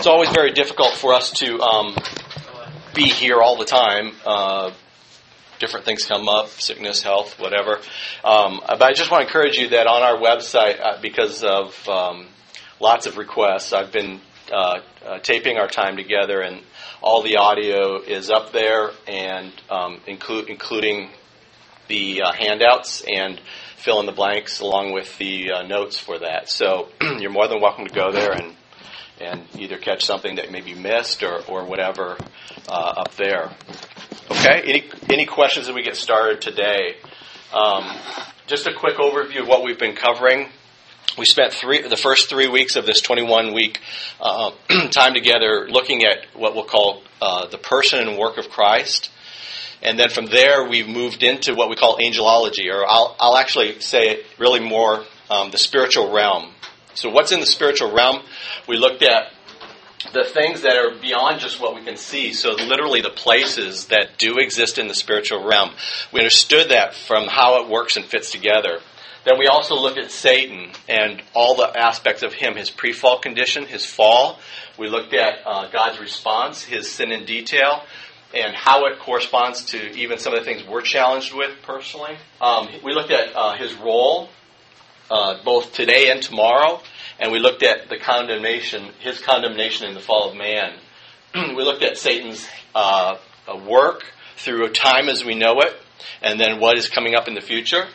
it's always very difficult for us to um, be here all the time. Uh, different things come up, sickness, health, whatever. Um, but I just want to encourage you that on our website, uh, because of um, lots of requests, I've been uh, uh, taping our time together, and all the audio is up there, and um, inclu- including the uh, handouts and fill in the blanks along with the uh, notes for that. So you're more than welcome to go there and and either catch something that maybe missed or, or whatever uh, up there. Okay, any, any questions as we get started today? Um, just a quick overview of what we've been covering. We spent three, the first three weeks of this 21 week uh, time together looking at what we'll call uh, the person and work of Christ. And then from there, we've moved into what we call angelology, or I'll, I'll actually say it really more um, the spiritual realm. So, what's in the spiritual realm? We looked at the things that are beyond just what we can see. So, literally, the places that do exist in the spiritual realm. We understood that from how it works and fits together. Then we also looked at Satan and all the aspects of him, his pre fall condition, his fall. We looked at uh, God's response, his sin in detail, and how it corresponds to even some of the things we're challenged with personally. Um, we looked at uh, his role, uh, both today and tomorrow, and we looked at the condemnation, his condemnation in the fall of man. we looked at Satan's uh, work through time as we know it, and then what is coming up in the future.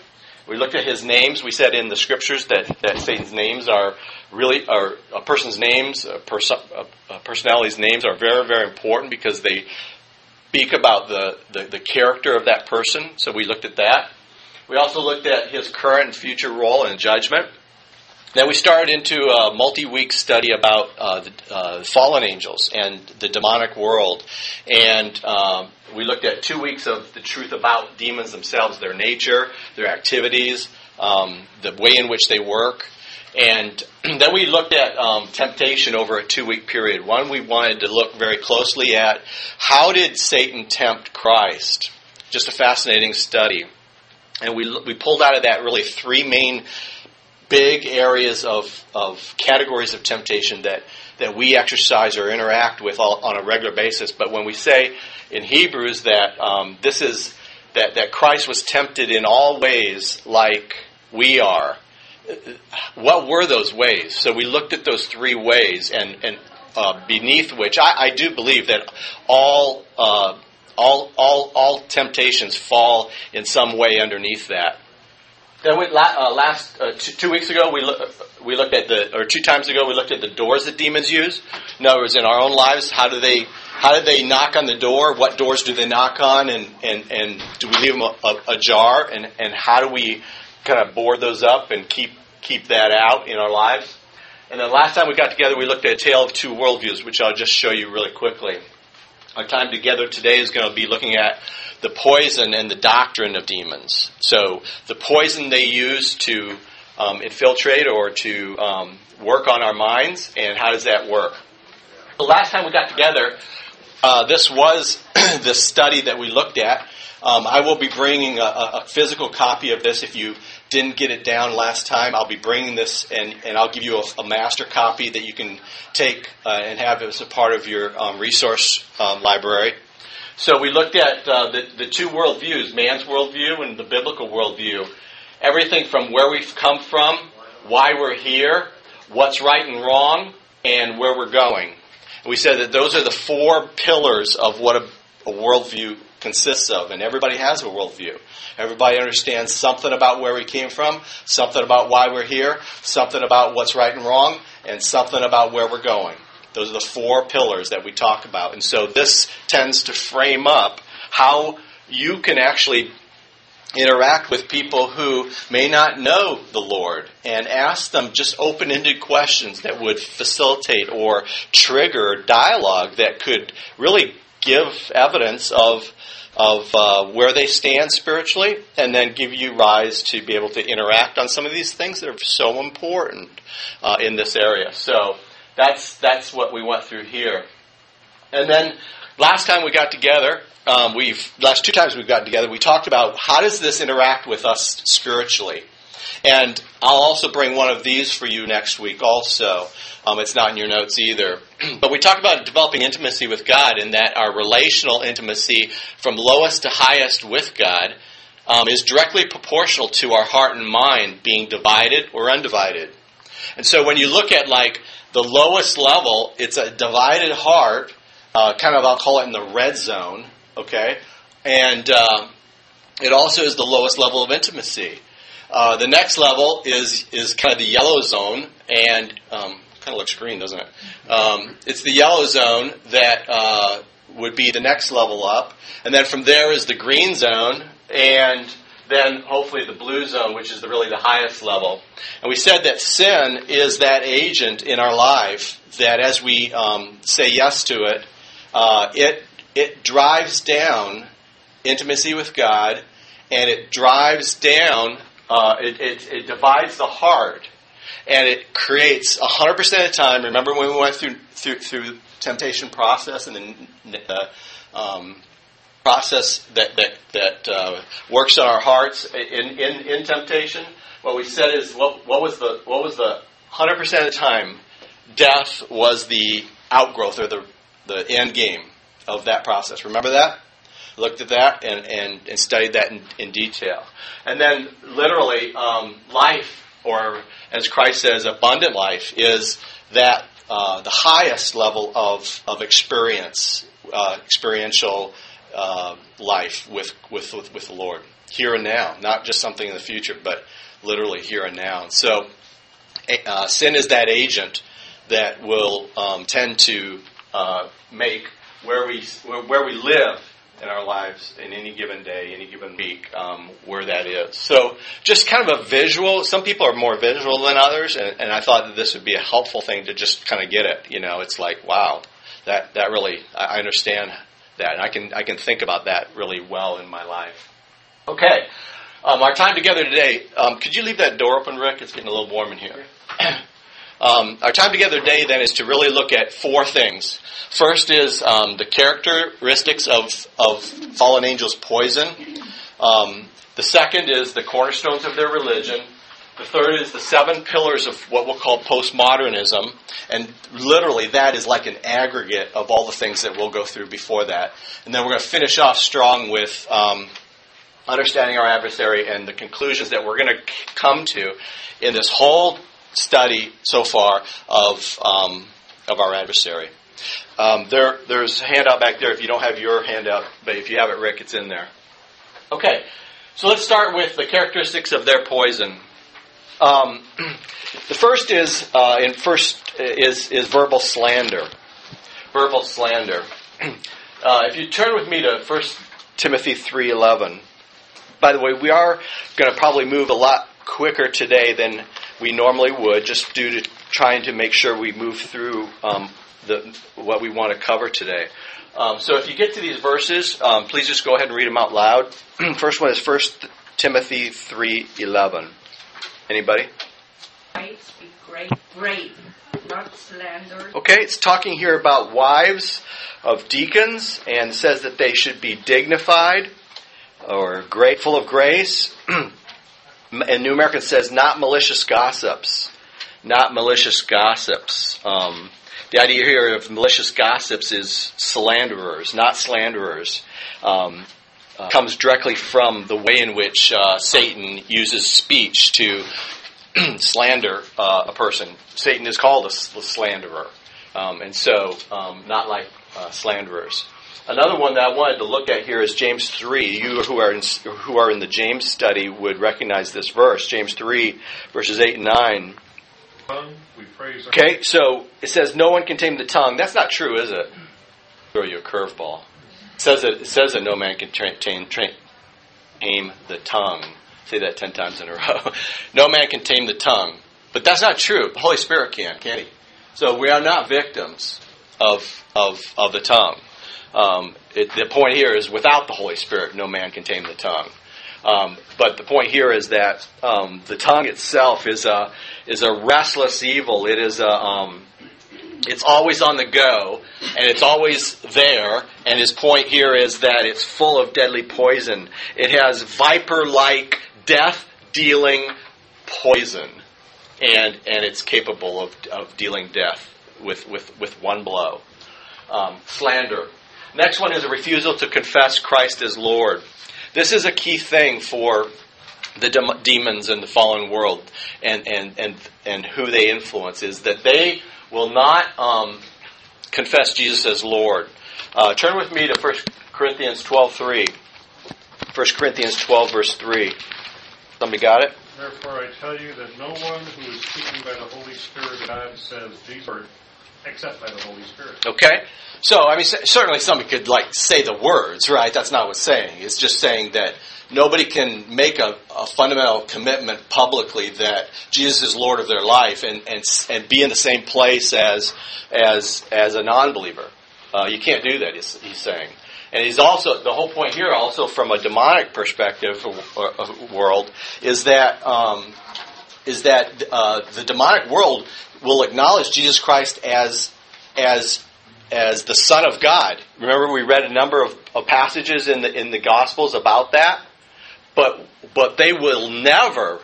We looked at his names. We said in the scriptures that, that Satan's names are really, are a person's names, a, a personality's names are very, very important because they speak about the, the, the character of that person. So we looked at that. We also looked at his current and future role in judgment. Then we started into a multi week study about uh, the uh, fallen angels and the demonic world. And um, we looked at two weeks of the truth about demons themselves, their nature, their activities, um, the way in which they work. And then we looked at um, temptation over a two week period. One, we wanted to look very closely at how did Satan tempt Christ? Just a fascinating study. And we, we pulled out of that really three main big areas of, of categories of temptation that, that we exercise or interact with all, on a regular basis. But when we say in Hebrews that um, this is that, that Christ was tempted in all ways like we are, what were those ways? So we looked at those three ways, and, and uh, beneath which I, I, do believe that all, uh, all, all, all temptations fall in some way underneath that. Then we, uh, last uh, two, two, weeks ago, we we looked at the, or two times ago, we looked at the doors that demons use. In other words, in our own lives, how do they, how do they knock on the door? What doors do they knock on, and and, and do we leave them ajar? And and how do we kind of board those up and keep keep that out in our lives? And then last time we got together, we looked at a tale of two worldviews, which I'll just show you really quickly. Our time together today is going to be looking at the poison and the doctrine of demons. So, the poison they use to um, infiltrate or to um, work on our minds, and how does that work? The last time we got together, uh, this was the study that we looked at. Um, I will be bringing a, a, physical copy of this if you didn't get it down last time. I'll be bringing this and, and I'll give you a, a master copy that you can take uh, and have as a part of your um, resource um, library. So we looked at uh, the, the two worldviews, man's worldview and the biblical worldview. Everything from where we've come from, why we're here, what's right and wrong, and where we're going. We said that those are the four pillars of what a, a worldview consists of, and everybody has a worldview. Everybody understands something about where we came from, something about why we're here, something about what's right and wrong, and something about where we're going. Those are the four pillars that we talk about. And so this tends to frame up how you can actually interact with people who may not know the Lord and ask them just open ended questions that would facilitate or trigger dialogue that could really give evidence of of uh, where they stand spiritually, and then give you rise to be able to interact on some of these things that are so important uh, in this area. So that's that's what we went through here. And then last time we got together, um, we've last two times we've gotten together, we talked about how does this interact with us spiritually. And I'll also bring one of these for you next week, also. Um, it's not in your notes either. but we talk about developing intimacy with God, and that our relational intimacy from lowest to highest with God um, is directly proportional to our heart and mind being divided or undivided. And so when you look at like the lowest level, it's a divided heart, uh, kind of I'll call it in the red zone, okay? And uh, it also is the lowest level of intimacy. Uh, the next level is is kind of the yellow zone, and um, kind of looks green, doesn't it? Um, it's the yellow zone that uh, would be the next level up, and then from there is the green zone, and then hopefully the blue zone, which is the, really the highest level. And we said that sin is that agent in our life that, as we um, say yes to it, uh, it it drives down intimacy with God, and it drives down uh, it, it, it, divides the heart and it creates 100% of the time. Remember when we went through through, through temptation process and the uh, um, process that that, that uh, works on our hearts in, in, in temptation? What we said is what, what was the what was the 100% of the time death was the outgrowth or the the end game of that process. Remember that? Looked at that and, and, and studied that in, in, detail. And then, literally, um, life, or as Christ says, abundant life, is that uh, the highest level of, of experience, uh, experiential uh, life with, with, with, with, the Lord, here and now, not just something in the future, but literally here and now. So, uh, sin is that agent that will um, tend to uh, make where we where we live in our lives in any given day, any given week, um, where that is. So, just kind of a visual. Some people are more visual than others, and, and, I thought that this would be a helpful thing to just kind of get it. You know, it's like, wow, that that really, I understand that, and I can I can think about that really well in my life. Okay, um, our time together today. Um, could you leave that door open, Rick? It's getting a little warm in here. Um, our time together today then is to really look at four things. First is um, the characteristics of, of fallen angels' poison. Um, the second is the cornerstones of their religion. The third is the seven pillars of what we'll call postmodernism. And literally, that is like an aggregate of all the things that we'll go through before that. And then we're going to finish off strong with um, understanding our adversary and the conclusions that we're going to come to in this whole study so far of, um, of our adversary. Um, there, there's a handout back there if you don't have your handout, but if you have it, Rick, it's in there. Okay, so let's start with the characteristics of their poison. Um, the first is uh, in first is is verbal slander. Verbal slander. Uh, if you turn with me to First Timothy three eleven. By the way, we are going to probably move a lot quicker today than we normally would, just due to trying to make sure we move through um, the, what we want to cover today. Um, so if you get to these verses, um, please just go ahead and read them out loud. First one is First Timothy three eleven. Anybody? Wives be great, brave, not slander. Okay, it's talking here about wives of deacons, and says that they should be dignified or grateful of grace. and New American says not malicious gossips, not malicious gossips. Um, the idea here of malicious gossips is slanderers, not slanderers. Um, uh, comes directly from the way in which uh, Satan uses speech to slander uh, a person. Satan is called a, slanderer, um, and so um, not like uh, slanderers. Another one that I wanted to look at here is James 3. You who are in, who are in the James study would recognize this verse, James 3, verses 8 and 9. Okay, so it says no one can tame the tongue. That's not true, is it? Throw you a curveball. It says that, it says that no man can tame, tra- tame the tongue. Say that ten times in a row. no man can tame the tongue. But that's not true. The Holy Spirit can, can he? So we are not victims of, of, of the tongue. Um, it, the point here is without the Holy Spirit, no man can tame the tongue. Um, but the point here is that um, the tongue itself is a is a restless evil. It is a um, it's always on the go and it's always there. And his point here is that it's full of deadly poison. It has viper like, death dealing poison, and and it's capable of, of dealing death with, with, with one blow. Um, slander. Next one is a refusal to confess Christ as Lord. This is a key thing for the dem- demons in the fallen world and, and, and, and who they influence is that they will not um, confess Jesus as Lord. Uh, turn with me to 1 Corinthians 12.3. 1 Corinthians 12, verse 3. Somebody got it? Therefore I tell you that no one who is speaking by the Holy Spirit of God says Jesus, except by the Holy Spirit. Okay? So, I mean, certainly somebody could, like, say the words, right? That's not what's saying. It's just saying that nobody can make a, a, fundamental commitment publicly that Jesus is Lord of their life and, and, and be in the same place as, as, as a non believer. Uh, you can't do that, he's, he's saying. And he's also, the whole point here, also from a demonic perspective world, is that, um, is that uh, the demonic world will acknowledge Jesus Christ as, as, as the Son of God. Remember, we read a number of, of passages in the, in the Gospels about that? But, but they will never,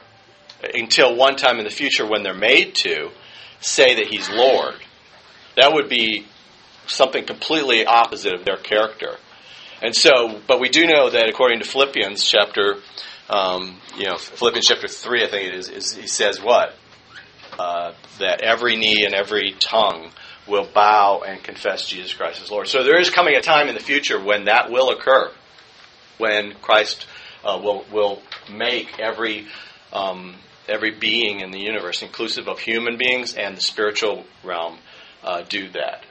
until one time in the future when they're made to, say that he's Lord. That would be something completely opposite of their character. And so, but we do know that according to Philippians chapter, um, you know, Philippians chapter 3, I think it is, is he says what? Uh, that every knee and every tongue will bow and confess Jesus Christ as Lord. So there is coming a time in the future when that will occur, when Christ uh, will will make every um, every being in the universe, inclusive of human beings and the spiritual realm, uh, do that.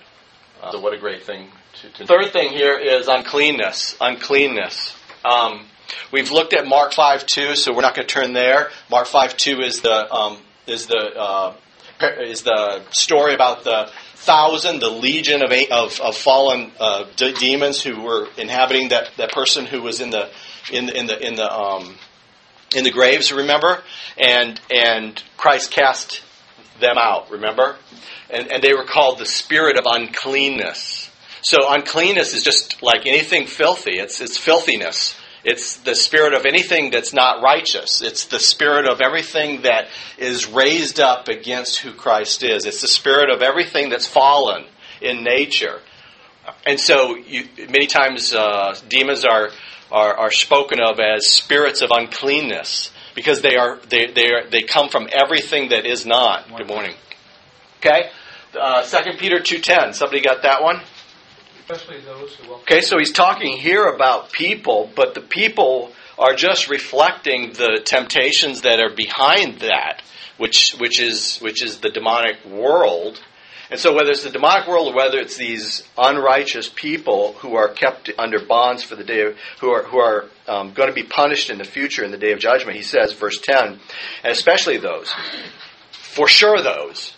Uh, so what a great thing to, to Third thing here is uncleanness. Uncleanness. Um, we've looked at Mark five two, so we're not going to turn there. Mark five two is the um, is the uh, is the story about the thousand, the legion of of, of fallen uh, demons who were inhabiting that, that person who was in the in the in the in the um, in the graves. Remember, and and Christ cast them out. Remember, and and they were called the spirit of uncleanness. So uncleanness is just like anything filthy. It's it's filthiness. It's the spirit of anything that's not righteous. It's the spirit of everything that is raised up against who Christ is. It's the spirit of everything that's fallen in nature. And so, you, many times, uh, demons are are, are spoken of as spirits of uncleanness because they are they they are, they come from everything that is not. Good morning. Okay, uh, Second Peter two ten. Somebody got that one? Especially those who. Okay, so he's talking here about people, but the people are just reflecting the temptations that are behind that, which which is which is the demonic world and so, whether it's the demonic world or whether it's these unrighteous people who are kept under bonds for the day, of, who are who are um, going to be punished in the future in the day of judgment, he says, verse ten, and especially those, for sure those,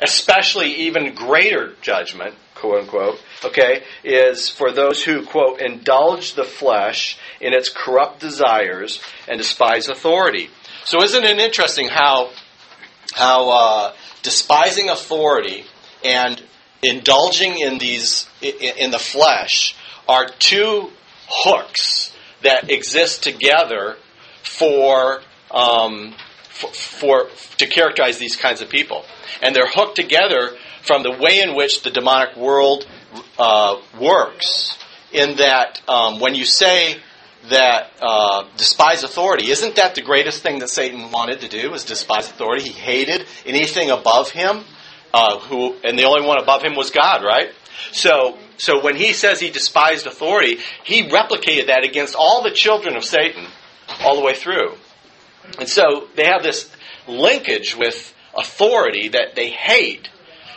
especially even greater judgment, quote unquote, okay, is for those who quote indulge the flesh in its corrupt desires and despise authority. So, isn't it interesting how how uh, despising authority and indulging in these in the flesh are two hooks that exist together for um, for, for, to characterize these kinds of people, and they're hooked together from the way in which the demonic world uh, works. In that, um, when you say that uh, despise authority, isn't that the greatest thing that Satan wanted to do? Was despise authority? He hated anything above him uh, who, and the only one above him was God, right? So, so when he says he despised authority, he replicated that against all the children of Satan all the way through. And so they have this linkage with authority that they hate.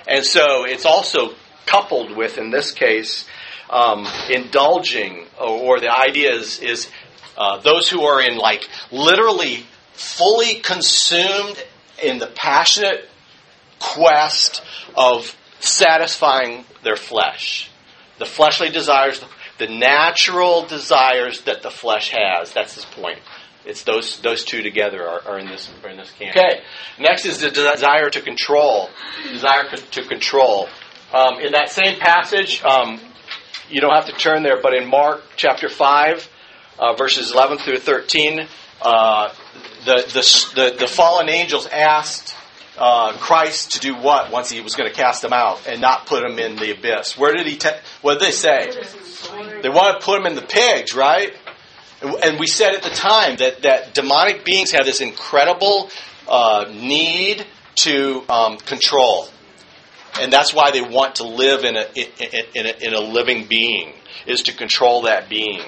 And so it's also coupled with, in this case, um, indulging, or, or, the idea is, is uh, those who are in like literally fully consumed in the passionate quest of satisfying their flesh. The fleshly desires, the natural desires that the flesh has. That's his point. It's those those two together are, are in this are in this camp. Okay. Next is the desire to control. Desire to control. Um, in that same passage, um, you don't have to turn there, but in Mark chapter five, uh, verses eleven through thirteen, uh, the, the, the, the fallen angels asked uh, Christ to do what once he was going to cast them out and not put them in the abyss? Where did he? Te- what did they say? They want to put them in the pigs, right? And- we said at the time that that demonic beings have this incredible uh, need to um, control, and that's why they want to live in a in, in, a in a living being is to control that being,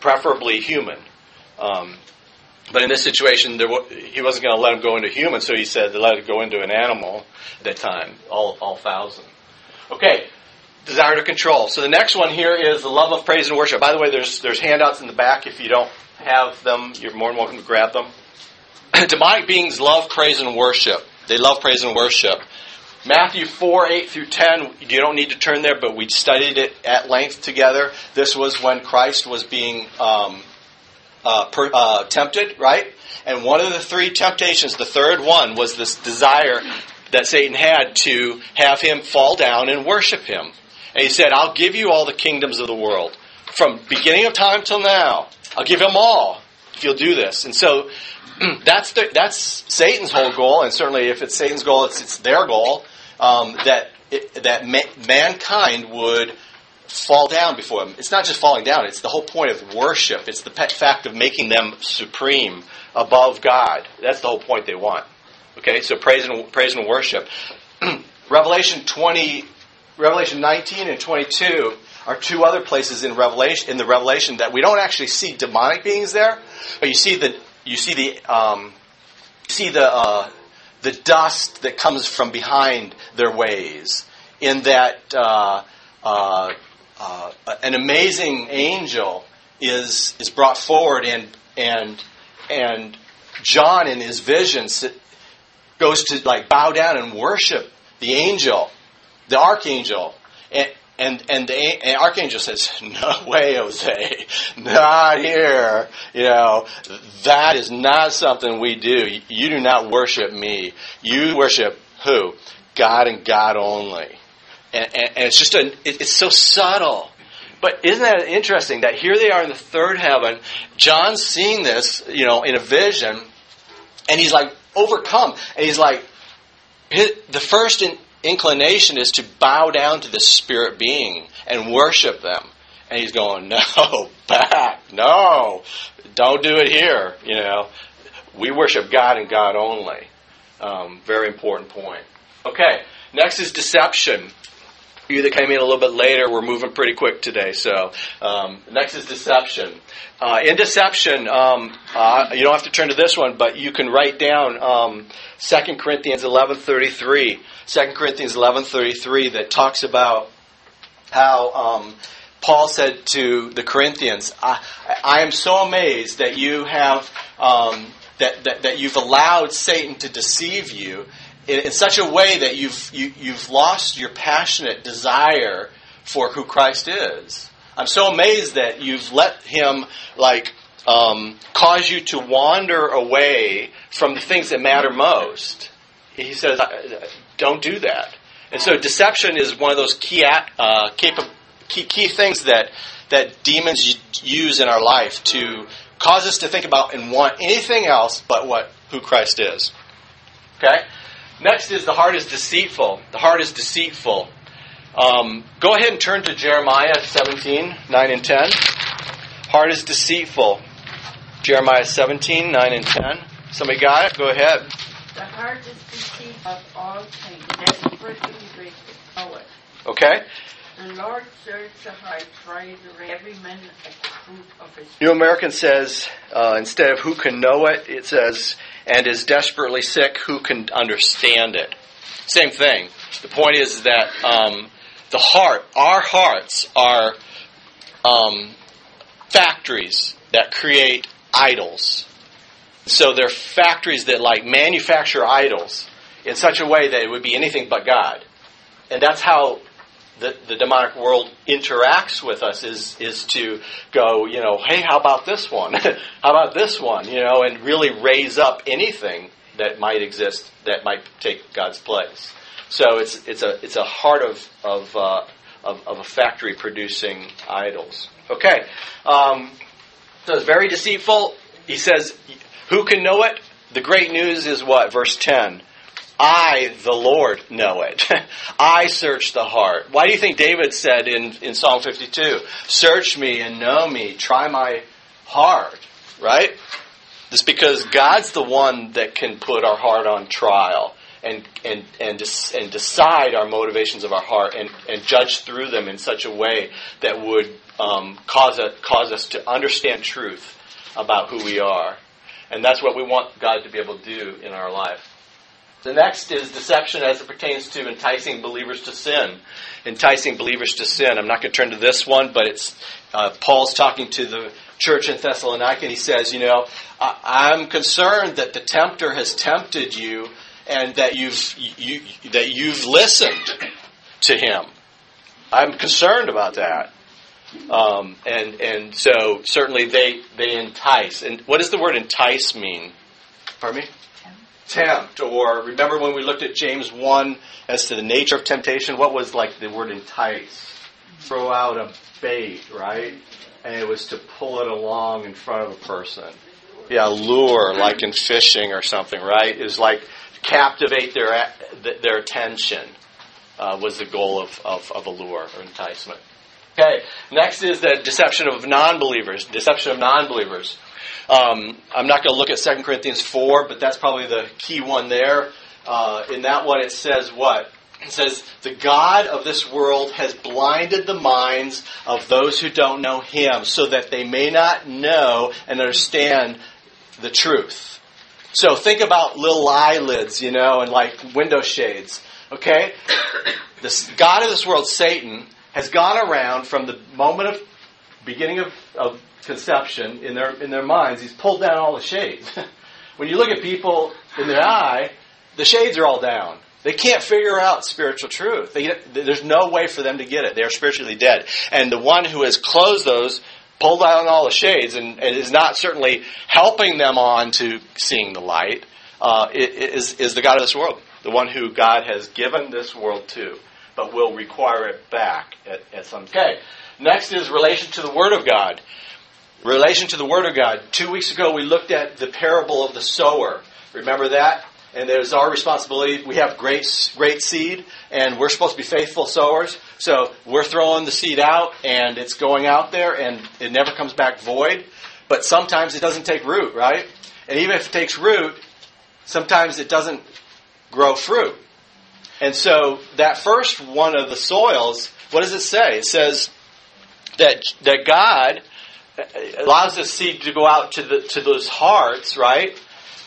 preferably human. Um, but in this situation, wa- he wasn't going to let him go into human, so he said to let it go into an animal at that time, all, all thousand. Okay, desire to control. So the next one here is the love of praise and worship. By the way, there's, there's handouts in the back. If you don't have them, you're more than welcome to grab them. Demonic beings love praise and worship. They love praise and worship. Matthew 4, 8 through 10, you don't need to turn there, but we studied it at length together. This was when Christ was being um, uh, per, uh, tempted, right? And one of the three temptations, the third one, was this desire that Satan had to have him fall down and worship him. And he said, I'll give you all the kingdoms of the world. From beginning of time till now, I'll give them all if you'll do this. And so that's the, that's Satan's whole goal, and certainly if it's Satan's goal, it's, it's their goal um, that it, that ma- mankind would fall down before him. It's not just falling down; it's the whole point of worship. It's the fact of making them supreme above God. That's the whole point they want. Okay, so praise and praise and worship. Revelation twenty, Revelation nineteen and twenty two are two other places in Revelation in the Revelation that we don't actually see demonic beings there, but you see the you see the um, see the uh, the dust that comes from behind their ways. In that uh, uh, uh, an amazing angel is is brought forward, and and and John in his visions goes to like bow down and worship the angel, the archangel, and. And and the and archangel says, "No way, Jose, not here. You know that is not something we do. You do not worship me. You worship who? God and God only." And, and, and it's just a, it, it's so subtle. But isn't that interesting that here they are in the third heaven? John's seeing this, you know, in a vision, and he's like overcome, and he's like, the first in, inclination is to bow down to this spirit being and worship them. And he's going, no, back, no, don't do it here. You know, we worship God and God only. Um, very important point. Okay, next is deception. You that came in a little bit later, we're moving pretty quick today. So um, next is deception. Uh, in deception, um, uh, you don't have to turn to this one, but you can write down um, 2 Corinthians 11:33. 2 Corinthians 11:33 that talks about how um, Paul said to the Corinthians, I, I am so amazed that you have um, that, that, that you've allowed Satan to deceive you in, in such a way that you've you, you've lost your passionate desire for who Christ is. I'm so amazed that you've let him like um, cause you to wander away from the things that matter most. He says, "Don't do that." And so, deception is one of those key uh, capa- key, key things that that demons use in our life to cause us to think about and want anything else but what who Christ is. Okay. Next is the heart is deceitful. The heart is deceitful. Um, go ahead and turn to Jeremiah 17, 9 and 10. Heart is deceitful. Jeremiah 17, 9 and 10. Somebody got it? Go ahead. The heart is deceitful of all things, desperately wicked. Know it. Okay? The Lord searches the heart, tries every man at the fruit of his New American says, uh, instead of who can know it, it says, and is desperately sick, who can understand it? Same thing. The point is that um, the heart, our hearts, are um, factories that create idols. So they're factories that like manufacture idols in such a way that it would be anything but God. And that's how the, the demonic world interacts with us is is to go, you know, hey, how about this one? how about this one? You know, and really raise up anything that might exist that might take God's place. So it's it's a it's a heart of of uh, of, of, a factory producing idols. Okay, um, so it's very deceitful. he says, Who can know it? The great news is what? Verse 10. I, the Lord, know it. I search the heart. Why do you think David said in, in Psalm 52, Search me and know me, try my heart, right? It's because God's the one that can put our heart on trial and, and, and, and decide our motivations of our heart and, and judge through them in such a way that would um, cause, a, cause us to understand truth about who we are. And that's what we want God to be able to do in our life. The next is deception as it pertains to enticing believers to sin. Enticing believers to sin. I'm not going to turn to this one, but it's uh, Paul's talking to the church in Thessalonica, and he says, you know, I'm concerned that the tempter has tempted you, and that you've you, that you've listened to him. I'm concerned about that. Um, and and so certainly they they entice. And what does the word entice mean? Pardon me tempt, or remember when we looked at James 1 as to the nature of temptation, what was like the word entice? Throw out a bait, right? And it was to pull it along in front of a person. Yeah, lure, like in fishing or something, right? Is like captivate their, their attention uh, was the goal of, of, of a lure or enticement. Okay, next is the deception of non believers. Deception of non believers. Um, I'm not going to look at 2 Corinthians 4, but that's probably the key one there. Uh, in that one, it says what? It says, The God of this world has blinded the minds of those who don't know Him, so that they may not know and understand the truth. So think about little eyelids, you know, and like window shades. Okay? This God of this world, Satan, has gone around from the moment of beginning of, of conception in their in their minds, he's pulled down all the shades. when you look at people in their eye, the shades are all down. They can't figure out spiritual truth. They, there's no way for them to get it. They are spiritually dead. And the one who has closed those, pulled down all the shades, and, and is not certainly helping them on to seeing the light, uh, is, is the God of this world. The one who God has given this world to, but will require it back at, at some time. Okay. Next is relation to the Word of God. Relation to the Word of God. Two weeks ago, we looked at the parable of the sower. Remember that? And there's our responsibility. We have great, great seed, and we're supposed to be faithful sowers. So we're throwing the seed out, and it's going out there, and it never comes back void. But sometimes it doesn't take root, right? And even if it takes root, sometimes it doesn't grow fruit. And so that first one of the soils, what does it say? It says that that God allows the seed to go out to the to those hearts, right?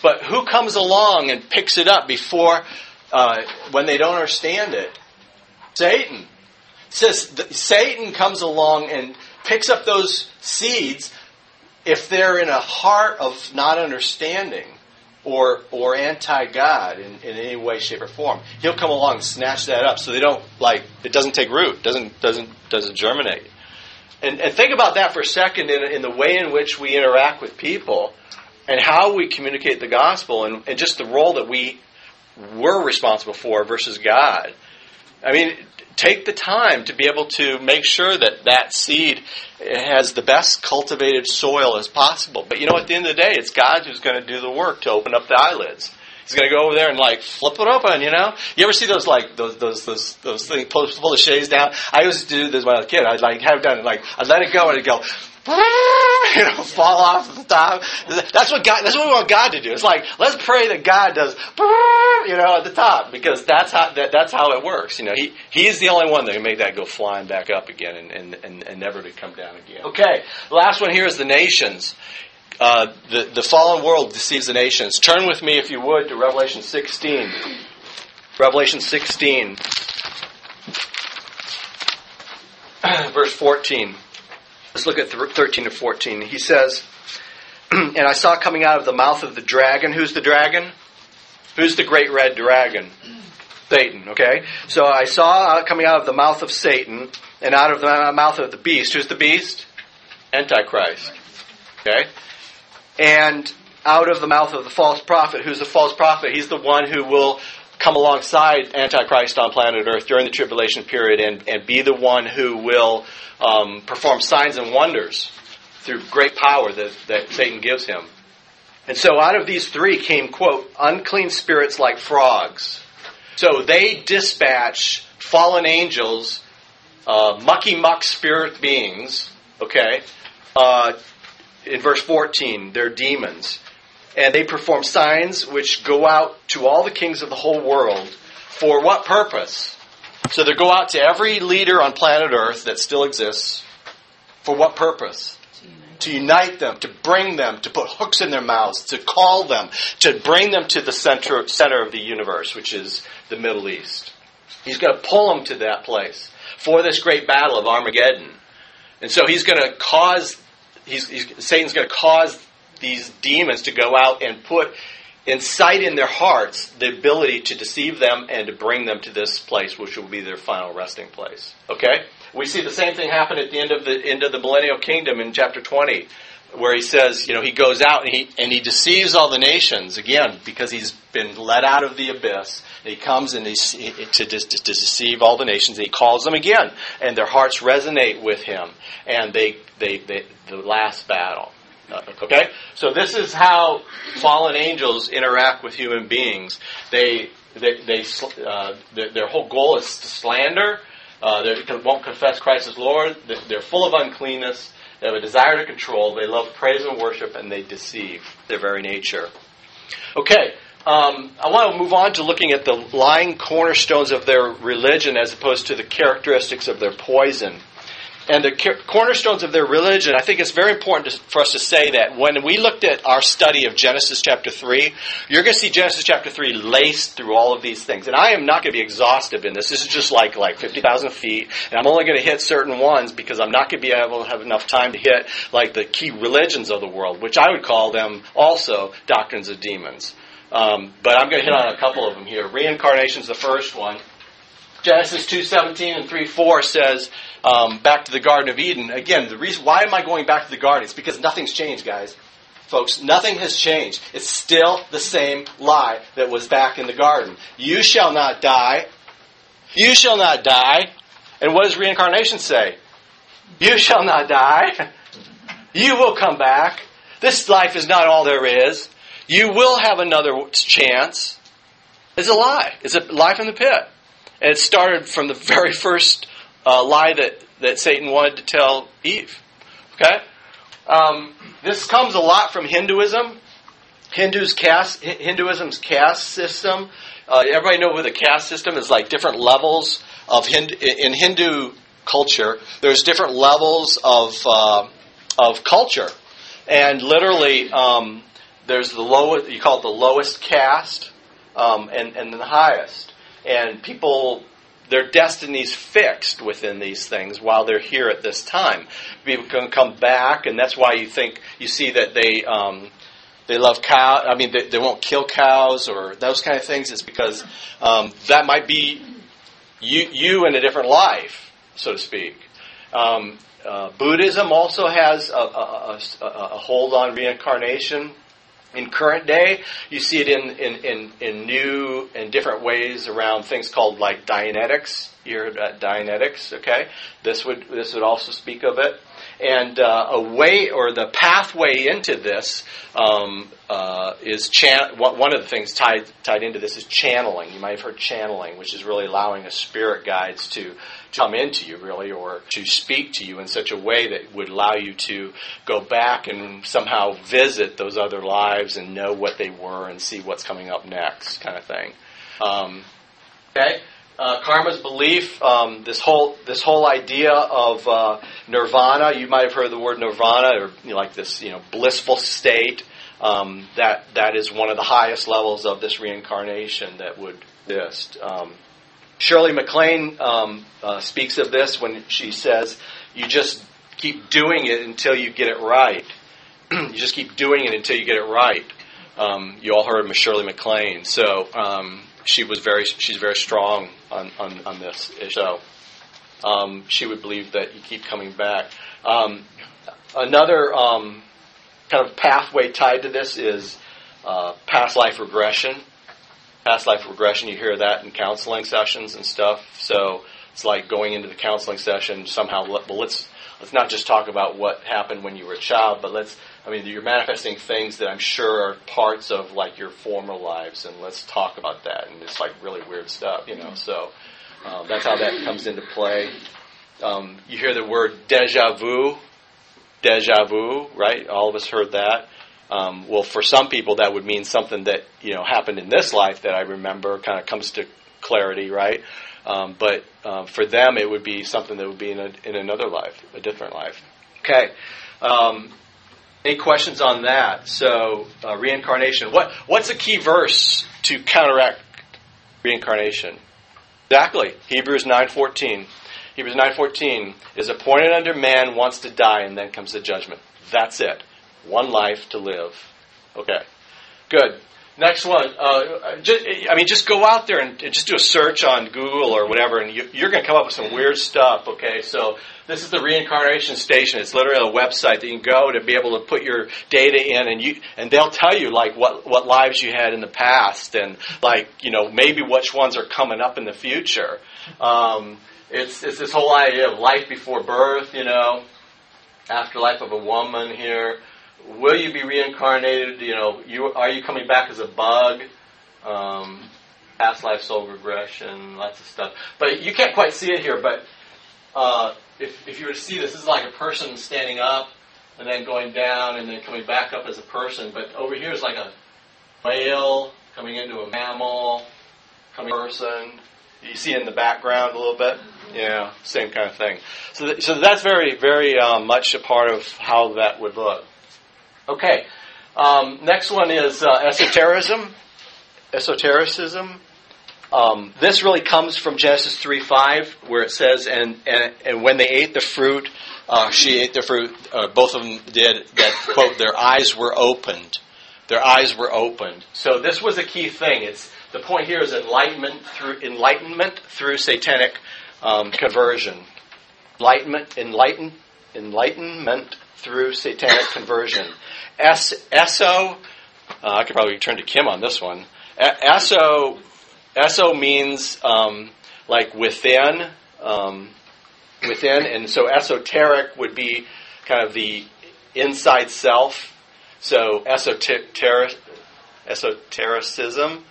But who comes along and picks it up before uh, when they don't understand it? Satan. It says Satan comes along and picks up those seeds if they're in a heart of not understanding or or anti God in, in any way, shape, or form. He'll come along and snatch that up so they don't like it doesn't take root, doesn't doesn't doesn't germinate. And, and think about that for a second in, in the way in which we interact with people and how we communicate the gospel and, and just the role that we were responsible for versus God. I mean, take the time to be able to make sure that that seed has the best cultivated soil as possible. But you know, at the end of the day, it's God who's going to do the work to open up the eyelids. He's going to go over there and like flip it open, you know. You ever see those like those those those those things pull the shades down? I used to do this when I was a kid. I'd like have done it like I'd let it go and it'd go. You know, fall off the top. That's what God. That's what we want God to do. It's like let's pray that God does, you know, at the top because that's how that, that's how it works. You know, he He's the only one that can make that go flying back up again and, and, and, and never to come down again. Okay, the last one here is the nations. Uh, the, the fallen world deceives the nations. Turn with me, if you would, to Revelation 16. Revelation 16, verse 14. Let's look at 13 to 14. He says, And I saw coming out of the mouth of the dragon. Who's the dragon? Who's the great red dragon? Satan, okay? So I saw uh, coming out of the mouth of Satan and out of the mouth of the beast. Who's the beast? Antichrist. Okay? and out of the mouth of the false prophet. Who's the false prophet? He's the one who will come alongside Antichrist on planet Earth during the tribulation period and, and be the one who will um, perform signs and wonders through great power that, that Satan gives him And so out of these three came, quote, unclean spirits like frogs. So they dispatch fallen angels, uh, mucky muck spirit beings, okay? Uh, in verse 14, they're demons. And they perform signs which go out to all the kings of the whole world. For what purpose? So they go out to every leader on planet Earth that still exists. For what purpose? to unite them, to bring them, to put hooks in their mouths, to call them, to bring them to the center, center of the universe, which is the Middle East. He's going to pull them to that place for this great battle of Armageddon. And so he's going to cause, he's, he's, Satan's going to cause these demons to go out and put, incite in their hearts the ability to deceive them and to bring them to this place, which will be their final resting place. Okay? We see the same thing happen at the end of the end of the millennial kingdom in chapter 20, where he says, you know, he goes out and he and he deceives all the nations again because he's been let out of the abyss. He comes and he to, to, to deceive all the nations. And he calls them again, and their hearts resonate with him, and they they, they the last battle. Uh, okay, so this is how fallen angels interact with human beings. They they, they uh, their, their whole goal is to slander uh, they won't confess Christ as Lord. They're full of uncleanness. They have a desire to control. They love praise and worship, and they deceive their very nature. Okay, um, I want to move on to looking at the lying cornerstones of their religion as opposed to the characteristics of their poison and the cornerstones of their religion, I think it's very important to, for us to say that when we looked at our study of Genesis chapter 3, you're going to see Genesis chapter 3 laced through all of these things. And I am not going to be exhaustive in this. This is just like, like 50,000 feet. And I'm only going to hit certain ones because I'm not going to be able to have enough time to hit like the key religions of the world, which I would call them also doctrines of demons. Um, but I'm going to hit on a couple of them here. Reincarnation is the first one. Genesis 2.17 and 3.4 says, um, back to the Garden of Eden. Again, the reason why am I going back to the garden? It's because nothing's changed, guys. Folks, nothing has changed. It's still the same lie that was back in the garden. You shall not die. You shall not die. And what does reincarnation say? You shall not die. You will come back. This life is not all there is. You will have another chance. It's a lie. It's a lie from the pit. And it started from the very first uh, lie that, that Satan wanted to tell Eve. Okay? Um, this comes a lot from Hinduism. Hindu's caste, Hinduism's caste system. Uh, everybody know what the caste system is like different levels of Hindu, in Hindu culture. There's different levels of uh, of culture, and literally um, there's the lowest. You call it the lowest caste, um, and and the highest. And people their destinies fixed within these things while they're here at this time. People can come back, and that's why you think you see that they um, they love cow. I mean, they, they, won't kill cows or those kind of things. It's because um, that might be you you in a different life, so to speak. Um, uh, Buddhism also has a, a, a, a hold on reincarnation in current day, you see it in, in, in, in new and different ways around things called like Dianetics. You heard about Dianetics, okay? This would this would also speak of it. And uh, a way or the pathway into this um, uh, is chan- one of the things tied tied into this is channeling. You might have heard channeling, which is really allowing a spirit guides to come into you, really, or to speak to you in such a way that would allow you to go back and somehow visit those other lives and know what they were and see what's coming up next, kind of thing. Um, okay uh, karma's belief, um, this whole this whole idea of uh, nirvana. You might have heard the word nirvana, or you know, like this, you know, blissful state. Um, that that is one of the highest levels of this reincarnation that would exist. Um, Shirley MacLaine um, uh, speaks of this when she says, "You just keep doing it until you get it right. you just keep doing it until you get it right." Um, you all heard of Shirley MacLaine, so um, she was very she's very strong on, on, on this. So um, she would believe that you keep coming back. Um, another um, kind of pathway tied to this is uh, past life regression. Past life regression, you hear that in counseling sessions and stuff. So it's like going into the counseling session somehow. Well, let's let's not just talk about what happened when you were a child, but let's, I mean, you're manifesting things that I'm sure are parts of like your former lives, and let's talk about that. And it's like really weird stuff, you know. So um, that's how that comes into play. Um, you hear the word deja vu, deja vu, right? All of us heard that. Um, well, for some people, that would mean something that you know happened in this life that I remember, kind of comes to clarity, right? Um, but um, for them, it would be something that would be in, a, in another life, a different life. Okay. Um, any questions on that? So uh, reincarnation. What what's a key verse to counteract reincarnation? Exactly. Hebrews nine fourteen. Hebrews nine fourteen is appointed under man wants to die, and then comes the judgment. That's it. One life to live. Okay. Good. Next one. Uh, just, I mean, just go out there and, and, just do a search on Google or whatever, and you, are going to come up with some weird stuff. Okay, so this is the reincarnation station. It's literally a website that you can go to be able to put your data in, and you and they'll tell you like what what lives you had in the past, and like you know maybe which ones are coming up in the future. Um, it's it's this whole idea of life before birth, you know, afterlife of a woman here will you be reincarnated? You know, you are you coming back as a bug? Um, past life soul regression, lots of stuff. But you can't quite see it here. But uh, if if you were to see this, this is like a person standing up and then going down and then coming back up as a person. But over here is like a whale coming into a mammal, coming person. You see in the background a little bit. Yeah, same kind of thing. So, th- so that's very, very um, much a part of how that would look. Okay. Um, next one is uh, esotericism. Esotericism. Um, this really comes from Genesis 3 5, where it says, and, and, and when they ate the fruit, uh, she ate the fruit, uh, both of them did, that, quote, their eyes were opened. Their eyes were opened. So this was a key thing. It's The point here is enlightenment through, enlightenment through satanic um, conversion. Enlightenment, enlighten, enlightenment through satanic conversion. Es, eso, uh, I could probably turn to Kim on this one. Eso, eso means um, like within, um, within, and so esoteric would be kind of the inside self. So esoteric, esotericism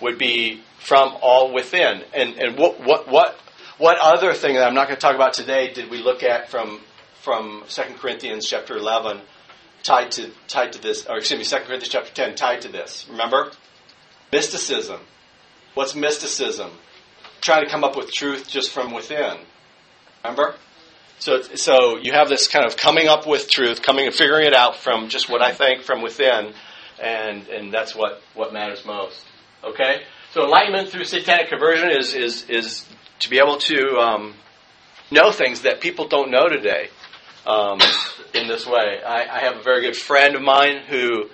would be from all within. And and what what what what other thing that I'm not going to talk about today did we look at from from 2 Corinthians chapter 11 tied to tied to this, or excuse me, 2 Corinthians chapter 10 tied to this. Remember? Mysticism. What's mysticism? Trying to come up with truth just from within. Remember? So, so you have this kind of coming up with truth, coming and figuring it out from just what I think from within, and and that's what what matters most. Okay. So enlightenment through satanic conversion is is is to be able to um, know things that people don't know today um, in this way. I, I, have a very good friend of mine who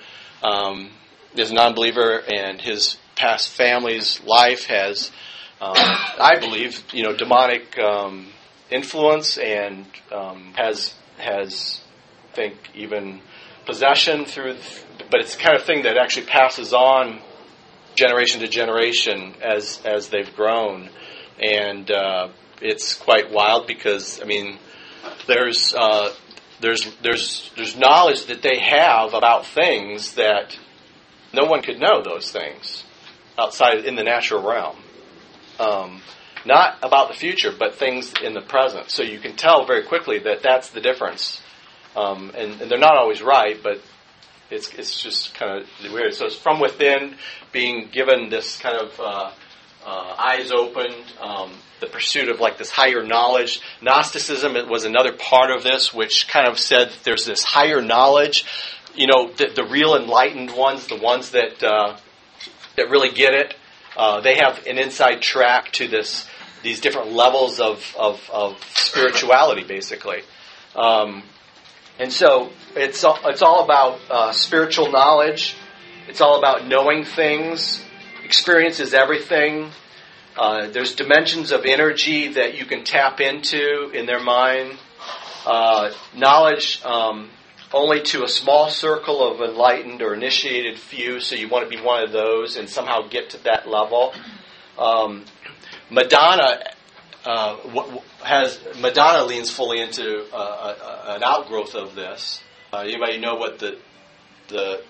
um, is a non-believer, and his past family's life has, um, I believe, you know, demonic um, influence, and um, has has, I think, even possession through. But it's the kind of thing that actually passes on generation to generation as as they've grown, and uh, it's quite wild because I mean there's uh, there's there's there's knowledge that they have about things that no one could know those things outside in the natural realm. Um, not about the future, but things in the present. So you can tell very quickly that that's the difference. Um, and, and, they're not always right, but it's it's just kind of weird. So it's from within, being given this kind of uh, uh, eyes opened, um, the pursuit of like this higher knowledge. Gnosticism It was another part of this, which kind of said there's this higher knowledge. You know, the, the real enlightened ones, the ones that uh, that really get it, uh, they have an inside track to this these different levels of of, of spirituality, basically. Um, and so it's all, it's all about uh, spiritual knowledge. It's all about knowing things experience is everything. Uh, there's dimensions of energy that you can tap into in their mind. Uh, knowledge um, only to a small circle of enlightened or initiated few, so you want to be one of those and somehow get to that level. Um, Madonna uh, has Madonna leans fully into uh, uh, an outgrowth of this. Anybody know what the the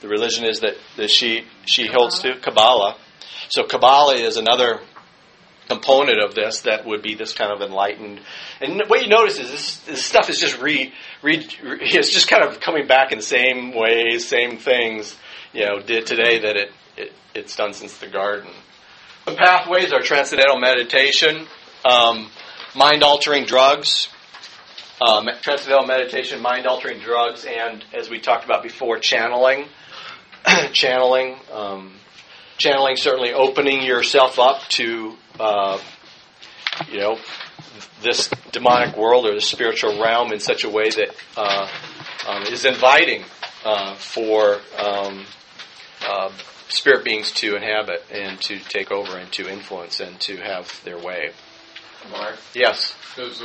the religion is that, that she she holds to? Kabbalah. So Kabbalah is another component of this that would be this kind of enlightened. And what you notice is this, this stuff is just re, re, re it's just kind of coming back in the same ways, same things, you know, did today that it, it it's done since the garden. The pathways are transcendental meditation, um, mind altering drugs, um, transcendental meditation, mind altering drugs, and as we talked about before, channeling. channeling. Um, channeling certainly opening yourself up to, uh, you know, this demonic world or the spiritual realm in such a way that uh, um, is inviting uh, for um, uh, spirit beings to inhabit and to take over and to influence and to have their way. Mark, Yes. does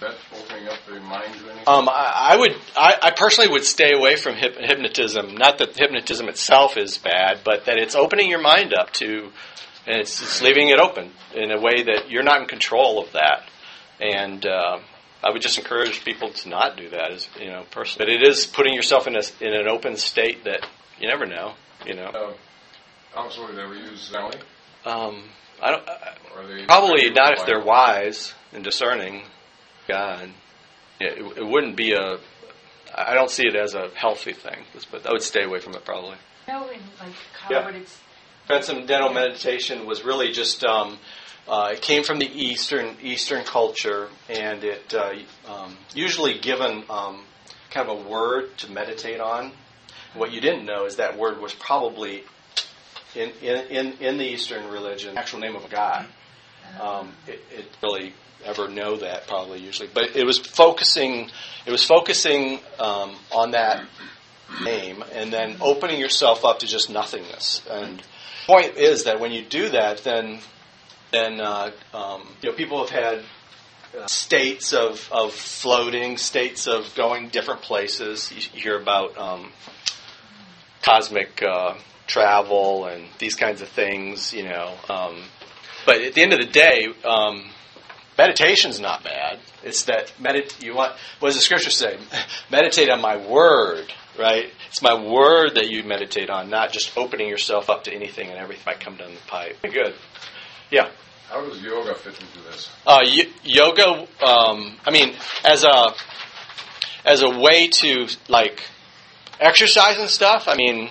uh, that opening up the mind to anything? Um, I, I would, I, I personally would stay away from hyp- hypnotism. Not that hypnotism itself is bad, but that it's opening your mind up to, and it's, it's leaving it open in a way that you're not in control of that. And uh, I would just encourage people to not do that, as you know, personally. But it is putting yourself in a, in an open state that you never know. You know, uh, counsel would ever use um, I don't. I, Probably not if they're wise and discerning. God, yeah, it, it wouldn't be a. I don't see it as a healthy thing, but I would stay away from it probably. No, in like Yeah. Harvard, it's Transcendental meditation was really just. Um, uh, it came from the Eastern Eastern culture, and it uh, um, usually given um, kind of a word to meditate on. What you didn't know is that word was probably in in, in, in the Eastern religion, actual name of a god. Um, it, it really ever know that probably usually, but it was focusing. It was focusing um, on that name and then opening yourself up to just nothingness. And the point is that when you do that, then then uh, um, you know people have had uh, states of, of floating, states of going different places. You, hear about um, cosmic uh, travel and these kinds of things, you know. Um, but at the end of the day, um, meditation's not bad. It's that medit- you want. What does the scripture say? Meditate on my word, right? It's my word that you meditate on, not just opening yourself up to anything and everything might come down the pipe. Good. Yeah. How does yoga fit into this? Uh, y- yoga. Um, I mean, as a as a way to like exercise and stuff. I mean,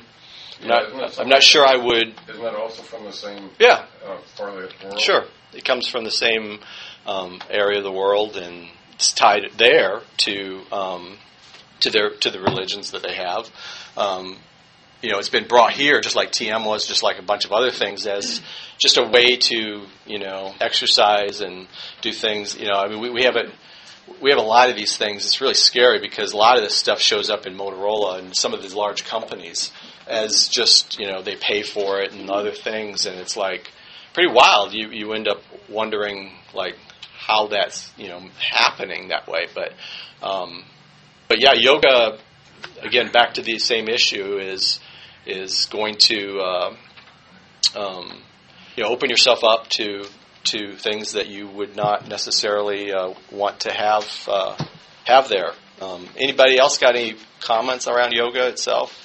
I'm Yeah, isn't I'm not sure I would. Isn't that also from the same Yeah, uh, part of the world? sure. It comes from the same um, area of the world, and it's tied there to um, to their to the religions that they have. Um, you know, it's been brought here, just like TM was, just like a bunch of other things, as just a way to you know exercise and do things. You know, I mean, we, we have a we have a lot of these things. It's really scary because a lot of this stuff shows up in Motorola and some of these large companies as just you know they pay for it and other things, and it's like pretty wild. You you end up wondering like how that's you know happening that way. But um, but yeah, yoga again back to the same issue is is going to uh, um, you know open yourself up to to things that you would not necessarily uh, want to have uh, have there. Um, anybody else got any comments around yoga itself?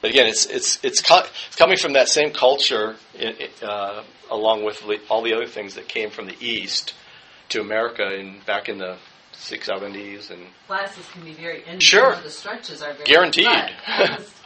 But again, it's it's it's, co- coming from that same culture, in, uh, along with all the other things that came from the East to America in back in the six seventies and classes can be very interesting. Sure. The stretches are very Guaranteed. almost-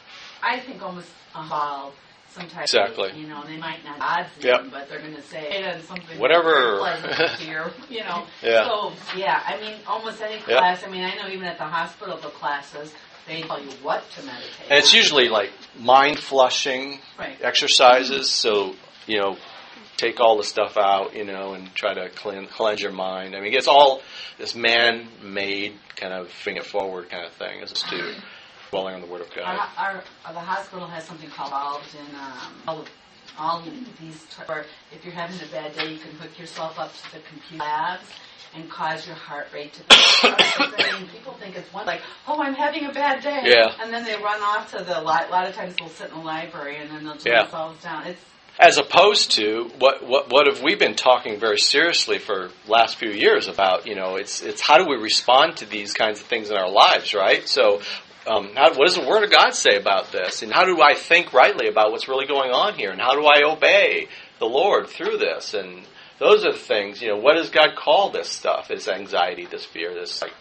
I think almost involve some type Exactly. of, you know, they might not odds Yep. them, but they're going to say and something Whatever. very pleasant to your, you know. Yeah. So yeah, I mean, almost any Yep. class. I mean, I know even at the hospital, the classes they tell you what to meditate. and it's usually like mind flushing right. exercises. So you know, take all the stuff out, you know, and try to clean, cleanse your mind. I mean, it's all this man-made kind of bring it forward kind of thing, as opposed to dwelling on the Word of God. our, our, the hospital has something called in um, all, all these. T- where if you're having a bad day, you can hook yourself up to the computer labs and cause your heart rate to go up. I mean, people think it's one like, oh, I'm having a bad day, Yeah. and then they run off to the li- a lot of times they'll sit in the library and then they'll turn Yeah. themselves down. It's as opposed to what, what what have we been talking very seriously for last few years about? You know, it's it's how do we respond to these kinds of things in our lives, right? So, um, how, what does the Word of God say about this, and how do I think rightly about what's really going on here, and how do I obey the Lord through this? And those are the things. You know, what does God call this stuff? This anxiety, this fear, this like,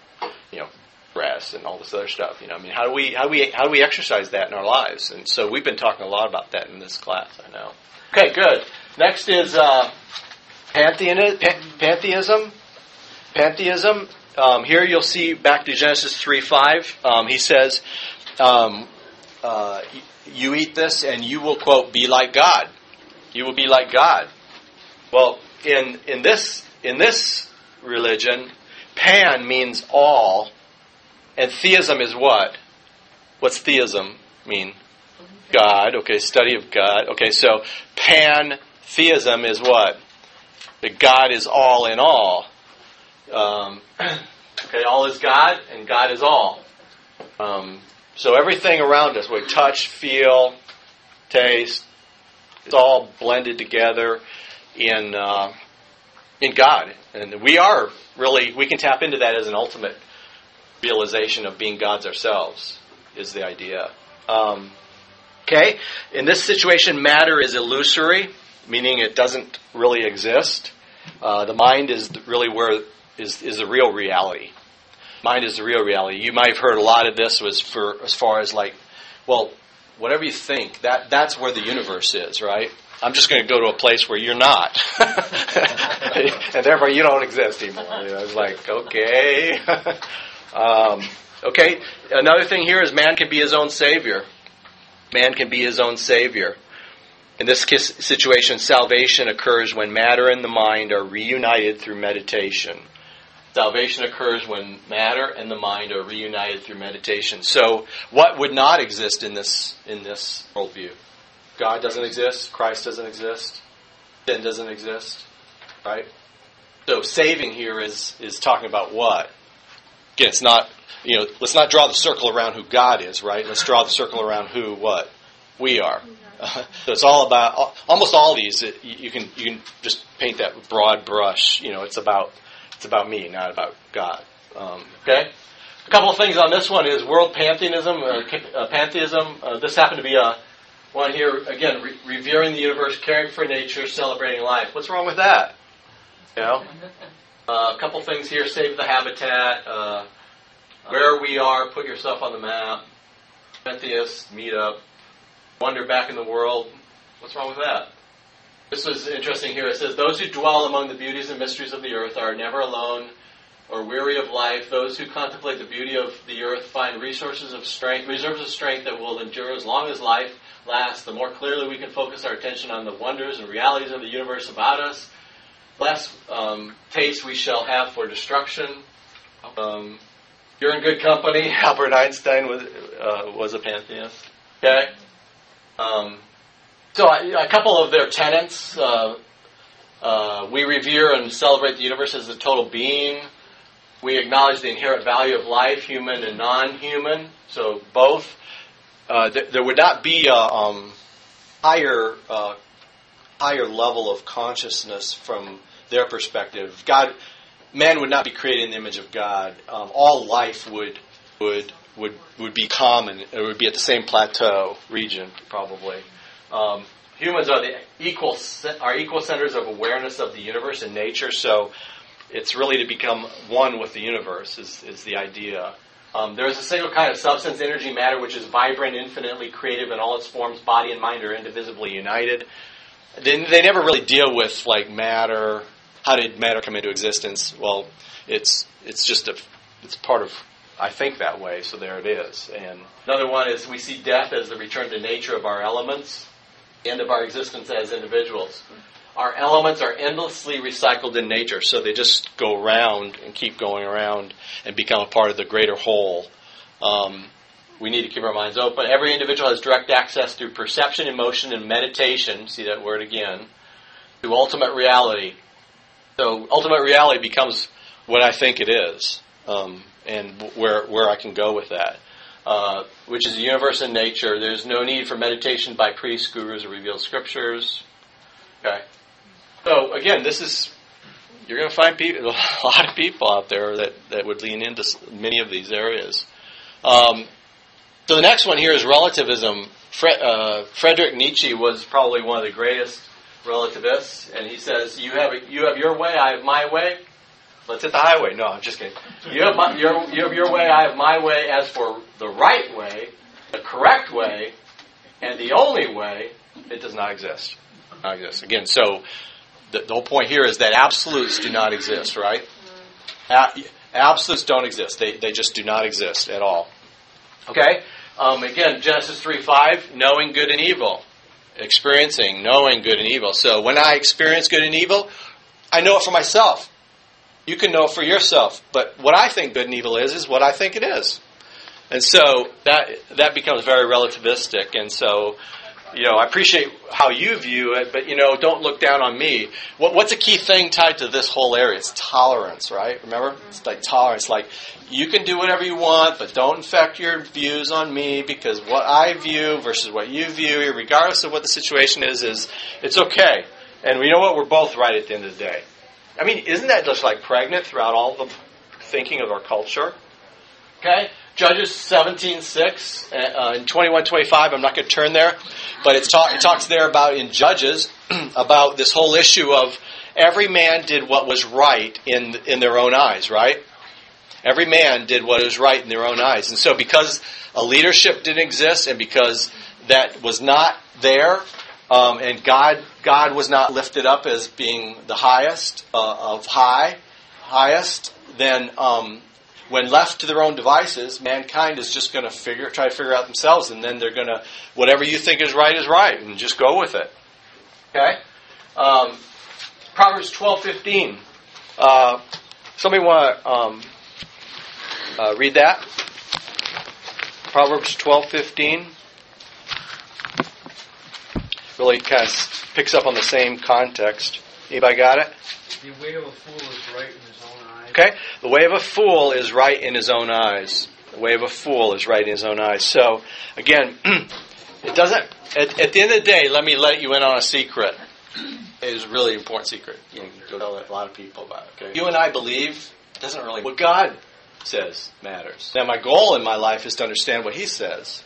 you know, stress, and all this other stuff. You know, I mean, how do we how do we how do we exercise that in our lives? And so we've been talking a lot about that in this class. I know. Okay, good. Next is uh, pantheon, pantheism. Pantheism. Um, here you'll see back to Genesis 3 5. Um, he says, um, uh, You eat this and you will, quote, be like God. You will be like God. Well, in, in, this, in this religion, pan means all, and theism is what? What's theism mean? God. Okay, study of God. Okay, so pantheism is what? That God is all in all. Um, okay, all is God, and God is all. Um, so everything around us, we touch, feel, taste, it's all blended together in uh, in God, and we are really we can tap into that as an ultimate realization of being gods ourselves. Is the idea. Um, Okay? In this situation, matter is illusory, meaning it doesn't really exist. Uh, the mind is really where is is the real reality. Mind is the real reality. You might have heard a lot of this was for as far as like, well, whatever you think, that that's where the universe is, right? I'm just going to go to a place where you're not, and therefore you don't exist anymore. You know, it's like okay, um, okay. Another thing here is man can be his own savior. Man can be his own savior. In this situation, salvation occurs when matter and the mind are reunited through meditation. Salvation occurs when matter and the mind are reunited through meditation. So, what would not exist in this in this worldview? God doesn't exist. Christ doesn't exist. Sin doesn't exist. Right. So, saving here is is talking about what? Again, it's not you know, let's not draw the circle around who God is, right? Let's draw the circle around who what we are. so it's all about almost all these. It, you can you can just paint that broad brush. You know, it's about it's about me, not about God. Um, okay. A couple of things on this one is world pantheism. Uh, uh, pantheism. Uh, this happened to be a one here again, re- revering the universe, caring for nature, celebrating life. What's wrong with that? You know, uh, a couple things here: save the habitat. Where we are, put yourself on the map. Pantheists, meet up. Wander back in the world. What's wrong with that? This was interesting here. It says, Those who dwell among the beauties and mysteries of the earth are never alone or weary of life. Those who contemplate the beauty of the earth find resources of strength, reserves of strength that will endure as long as life lasts. The more clearly we can focus our attention on the wonders and realities of the universe about us, less um, taste we shall have for destruction. Um, you're in good company. Albert Einstein was uh, was a pantheist. Okay. Um, so a, a, couple of their tenets. Uh, uh, we revere and celebrate the universe as a total being. We acknowledge the inherent value of life, human and non-human. So both. Uh, th- there would not be a um, higher uh, higher level of consciousness from their perspective. God man would not be created in the image of God. Um, all life would would would would be common. It would be at the same plateau region, probably. Um, humans are the equal are equal centers of awareness of the universe and nature. So it's really to become one with the universe is is the idea. Um, there is a single kind of substance, energy, matter, which is vibrant, infinitely creative in all its forms. Body and mind are indivisibly united. They, they never really deal with like matter, how did matter come into existence? Well, it's it's just a it's part of I think that way, so there it is. And another one is we see death as the return to nature of our elements, end of our existence as individuals. Our elements are endlessly recycled in nature, so they just go around and keep going around and become a part of the greater whole. Um, we need to keep our minds open. Every individual has direct access through perception, emotion, and meditation. See that word again. To ultimate reality. So ultimate reality becomes what I think it is, um, and where where I can go with that, uh, which is the universe in nature. There's no need for meditation by priests, gurus, or revealed scriptures. Okay. So again, this is you're going to find people, a lot of people out there that, that would lean into many of these areas. Um, so the next one here is relativism. Fre- uh, Friedrich Nietzsche was probably one of the greatest relativists, and he says, "You have you have your way, I have my way. Let's hit the highway." No, I'm just kidding. You have my, your you have your way, I have my way. As for the right way, the correct way, and the only way, it does not exist. Not exist. Again, so the, the whole point here is that absolutes do not exist, right? A- absolutes don't exist. They, they just do not exist at all. Okay? Um, again, Genesis 3 5, knowing good and evil. Experiencing, knowing good and evil. So when I experience good and evil, I know it for myself. You can know it for yourself. But what I think good and evil is, is what I think it is. And so that that becomes very relativistic. And so, you know, I appreciate how you view it, but you know, don't look down on me. What, what's a key thing tied to this whole area? It's tolerance, right? Remember, it's like tolerance. Like you can do whatever you want, but don't infect your views on me because what I view versus what you view, regardless of what the situation is, is it's okay. And we know what? We're both right at the end of the day. I mean, isn't that just like pregnant throughout all the thinking of our culture? Okay? Judges 17.6 uh, and 21.25, I'm not going to turn there, but it's talk, it talks there about in Judges about this whole issue of every man did what was right in, in their own eyes, right? Every man did what was right in their own eyes. And so because a leadership didn't exist and because that was not there, um, and God, God was not lifted up as being the highest uh, of high, highest, then um, when left to their own devices, mankind is just going to figure, try to figure out themselves, and then they're going to whatever you think is right is right, and just go with it. Okay. Um, Proverbs twelve fifteen. Uh, somebody want to um, uh, read that? Proverbs twelve fifteen. Really kind of picks up on the same context. Anybody got it? The way of a fool is right in his own. Okay? The way of a fool is right in his own eyes. The way of a fool is right in his own eyes. So, again, it doesn't, at, at the end of the day, let me let you in on a secret. It is a really important secret. You can go tell a lot of people about it. Okay? You and I believe it doesn't really, what God says matters. Now, my goal in my life is to understand what He says.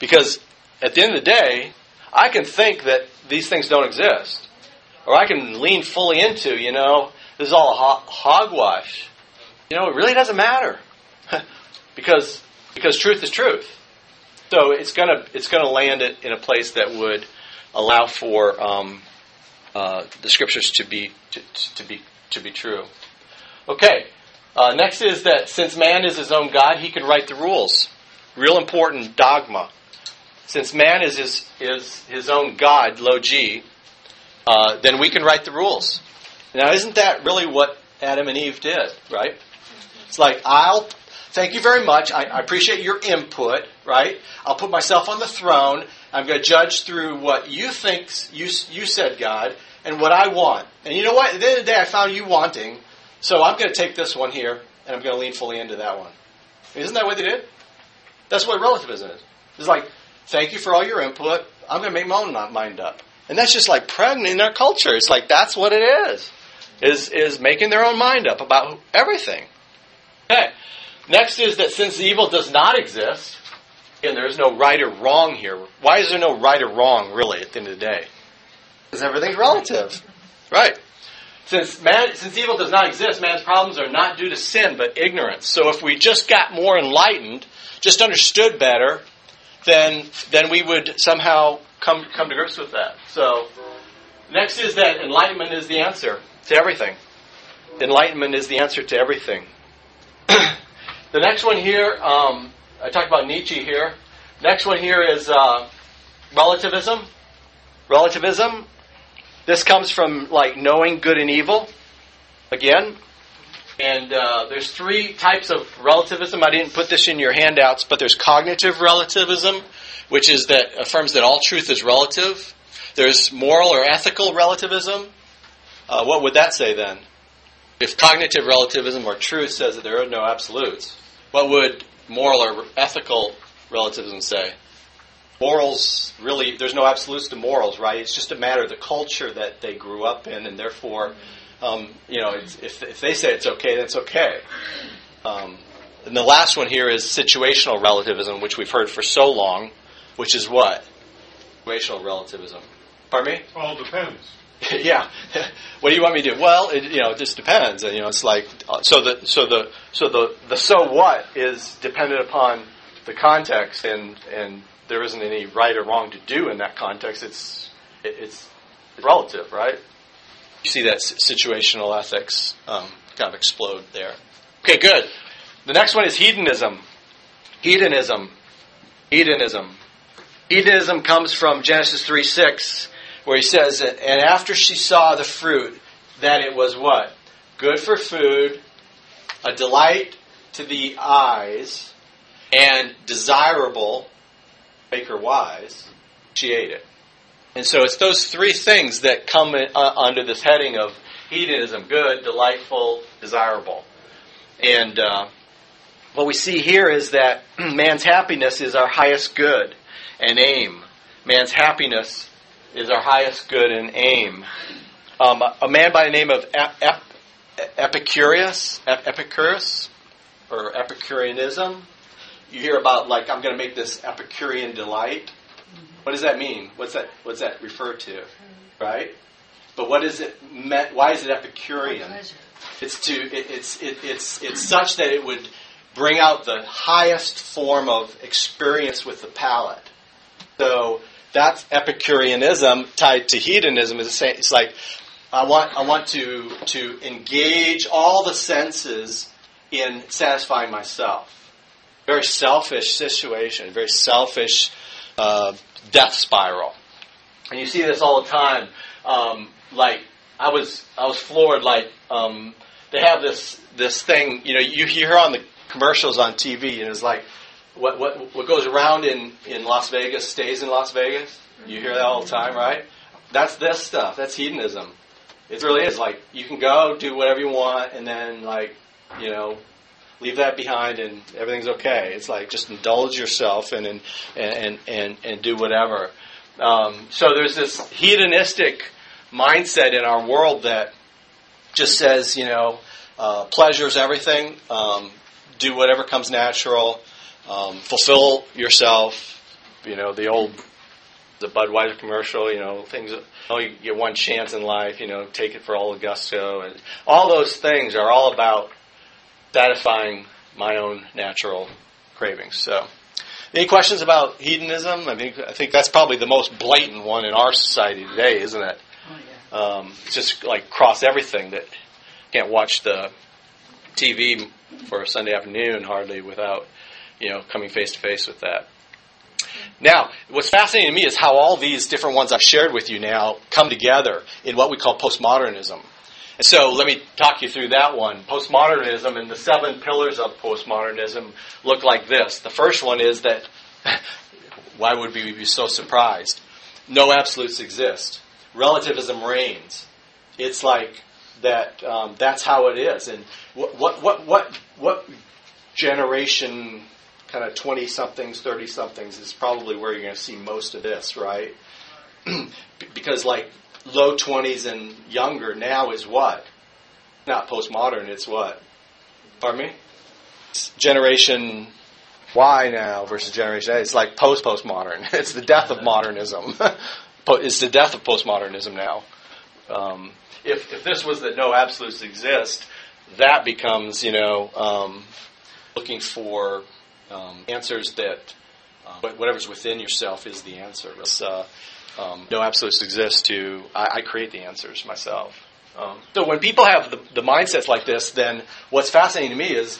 Because at the end of the day, I can think that these things don't exist. Or I can lean fully into, you know, this is all ho- hogwash. You know, it really doesn't matter. because because truth is truth. So it's gonna it's gonna land it in a place that would allow for um, uh, the scriptures to be to, to be to be true. Okay. Uh, next is that since man is his own God, he can write the rules. Real important dogma. Since man is his is his own God, low G, uh, then we can write the rules. Now, isn't that really what Adam and Eve did? Right? It's like I'll thank you very much. I, I appreciate your input. Right? I'll put myself on the throne. I'm going to judge through what you think you you said, God, and what I want. And you know what? At the end of the day, I found you wanting. So I'm going to take this one here, and I'm going to lean fully into that one. Isn't that what they did? That's what relativism is. It's like, thank you for all your input. I'm going to make my own mind up. And that's just like pregnant in our culture. It's like that's what it is. Is is making their own mind up about everything. Okay. Next is that since evil does not exist, and there is no right or wrong here. Why is there no right or wrong really at the end of the day? Because everything's relative. Right. Since man, since evil does not exist, man's problems are not due to sin but ignorance. So if we just got more enlightened, just understood better, then then we would somehow come come to grips with that. So next is that enlightenment is the answer to everything. Enlightenment is the answer to everything. the next one here, um, I talked about Nietzsche here. Next one here is uh, relativism. Relativism. This comes from like knowing good and evil. Again, and uh, there's three types of relativism. I didn't put this in your handouts, but there's cognitive relativism, which is that affirms that all truth is relative. There's moral or ethical relativism. Uh, what would that say then? If cognitive relativism or truth says that there are no absolutes, what would moral or ethical relativism say? morals really there's no absolutes to morals right it's just a matter of the culture that they grew up in and therefore um, you know it's, if, if they say it's okay that's okay um, and the last one here is situational relativism which we've heard for so long which is what situational relativism pardon me All depends. yeah. what do you want me to do? Well, it, you know, it just depends. And you know, it's like uh, so the so the so the the so what is dependent upon the context, and and there isn't any right or wrong to do in that context. It's it, it's relative, right? You see that situational ethics um, kind of explode there. Okay, good. The next one is hedonism. Hedonism. Hedonism. Hedonism comes from Genesis 3 6 where he says, and after she saw the fruit, that it was what? Good for food, a delight to the eyes, and desirable, make her wise, she ate it. And so it's those three things that come in, uh, under this heading of hedonism good, delightful, desirable. And uh, what we see here is that man's happiness is our highest good and aim. Man's happiness is our highest good and aim. Um, a man by the name of Ep- Ep- Epicurus, Ep- Epicurus, or Epicureanism. You hear about like I'm going to make this Epicurean delight. What does that mean? What's that? What's that refer to? Right? But what is it meant? Why is it Epicurean? It's to it, it's it, it's it's such that it would bring out the highest form of experience with the palate. So that's Epicureanism tied to hedonism. It's like I want I want to to engage all the senses in satisfying myself. Very selfish situation. Very selfish uh, death spiral. And you see this all the time. Um, like I was I was floored. Like um, they have this this thing. You know, you hear on the commercials on TV, and it's like what what what goes around in in Las Vegas stays in Las Vegas. You hear that all the time, right? That's this stuff. That's hedonism. It really is like you can go do whatever you want, and then like you know leave that behind, and everything's okay. It's like just indulge yourself and and and and, and do whatever. Um, so there's this hedonistic mindset in our world that just says, you know, uh, pleasure's everything. Um, do whatever comes natural. Um, fulfill yourself. You know, the old the Budweiser commercial. You know, things. that- Oh, you get one chance in life. You know, take it for all the gusto, and all those things are all about satisfying my own natural cravings. So, any questions about hedonism? I think I think that's probably the most blatant one in our society today, isn't it? Oh, yeah. Um, just like cross everything that can't watch the TV for a Sunday afternoon hardly without you know coming face to face with that. Now, what's fascinating to me is how all these different ones I've shared with you now come together in what we call postmodernism. And so let me talk you through that one. Postmodernism and the seven pillars of postmodernism look like this. The first one is that, why would we be so surprised? No absolutes exist. Relativism reigns. It's like that. Um, that's how it is. And what what what what, what generation kind of 20 somethings, 30 somethings is probably where you're going to see most of this, right? because like low 20s and younger now is what? Not postmodern, it's what? Pardon me? It's generation Y now versus generation A. It's like post postmodern. It's the death of modernism. It's the death of postmodernism now. Um, if, if this was that no absolutes exist, that becomes, you know, um, looking for um, answers that but whatever's within yourself is the answer. Uh, um, no absolutes exist to I, I create the answers myself. Um, so when people have the, the mindsets like this, then what's fascinating to me is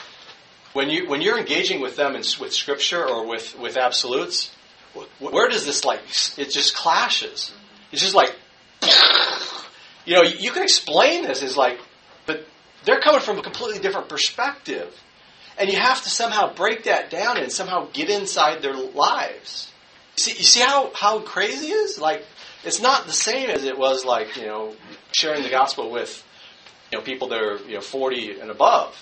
when you when you're engaging with them in, with scripture or with with absolutes, wh- where does this like it just clashes? It's just like you know you can explain this as like, but they're coming from a completely different perspective. And you have to somehow break that down and somehow get inside their lives. See, you see how, how crazy it is? Like, it's not the same as it was like, you know, sharing the gospel with, you know, people that are, you know, 40 and above.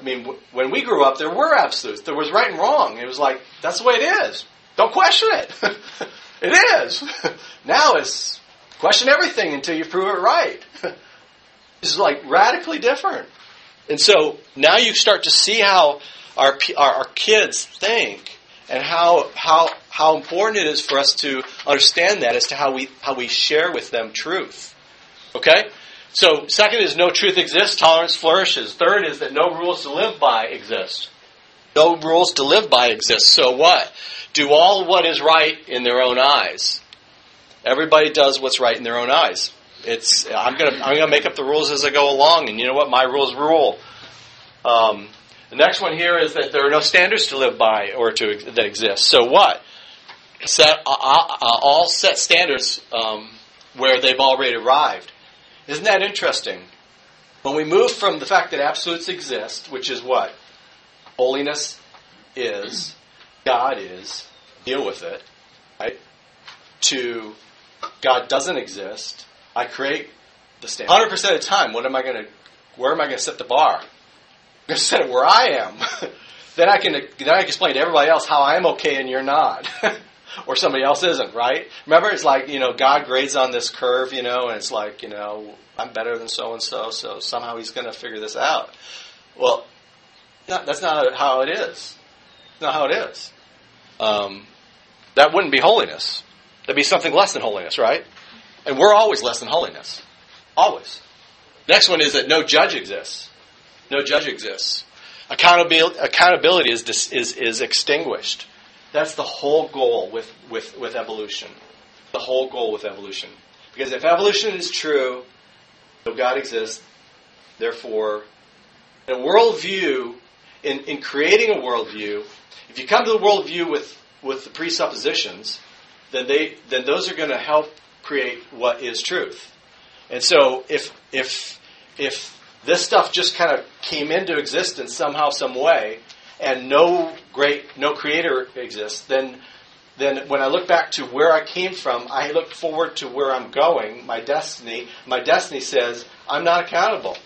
I mean, w- when we grew up, there were absolutes. There was right and wrong. It was like, that's the way it is. Don't question it. it is. now it's question everything until you prove it right. is like radically different. And so now you start to see how our, our, our kids think and how, how, how important it is for us to understand that as to how we, how we share with them truth. Okay? So, second is no truth exists, tolerance flourishes. Third is that no rules to live by exist. No rules to live by exist. So what? Do all what is right in their own eyes. Everybody does what's right in their own eyes. It's I'm gonna I'm gonna make up the rules as I go along, and you know what? My rules rule. Um, the next one here is that there are no standards to live by or to that exist. So what? Set uh, uh, uh all set standards um, where they've already arrived. Isn't that interesting? When we move from the fact that absolutes exist, which is what? Holiness is, God is, deal with it, right? To God doesn't exist, I create the standard. 100% of the time, what am I going to, where am I going to set the bar? I'm going to set it where I am. then I can, then I can explain to everybody else how I'm okay and you're not. or somebody else isn't, right? Remember, it's like, you know, God grades on this curve, you know, and it's like, you know, I'm better than so and so, so somehow he's going to figure this out. Well, that's not how it is. not how it is. Um, that wouldn't be holiness. That'd be something less than holiness, right? And we're always less than holiness. Always. Next one is that no judge exists. No judge exists. Accountability, accountability is, is, is extinguished. That's the whole goal with, with, with evolution. The whole goal with evolution. Because if evolution is true, no God exists, therefore, in a worldview, in, in creating a worldview, if you come to the worldview with, with the presuppositions, then they then those are going to help create what is truth. And so if if if this stuff just kind of came into existence somehow, some way, and no great, no creator exists, then then when I look back to where I came from, I look forward to where I'm going, my destiny. My destiny says I'm not accountable.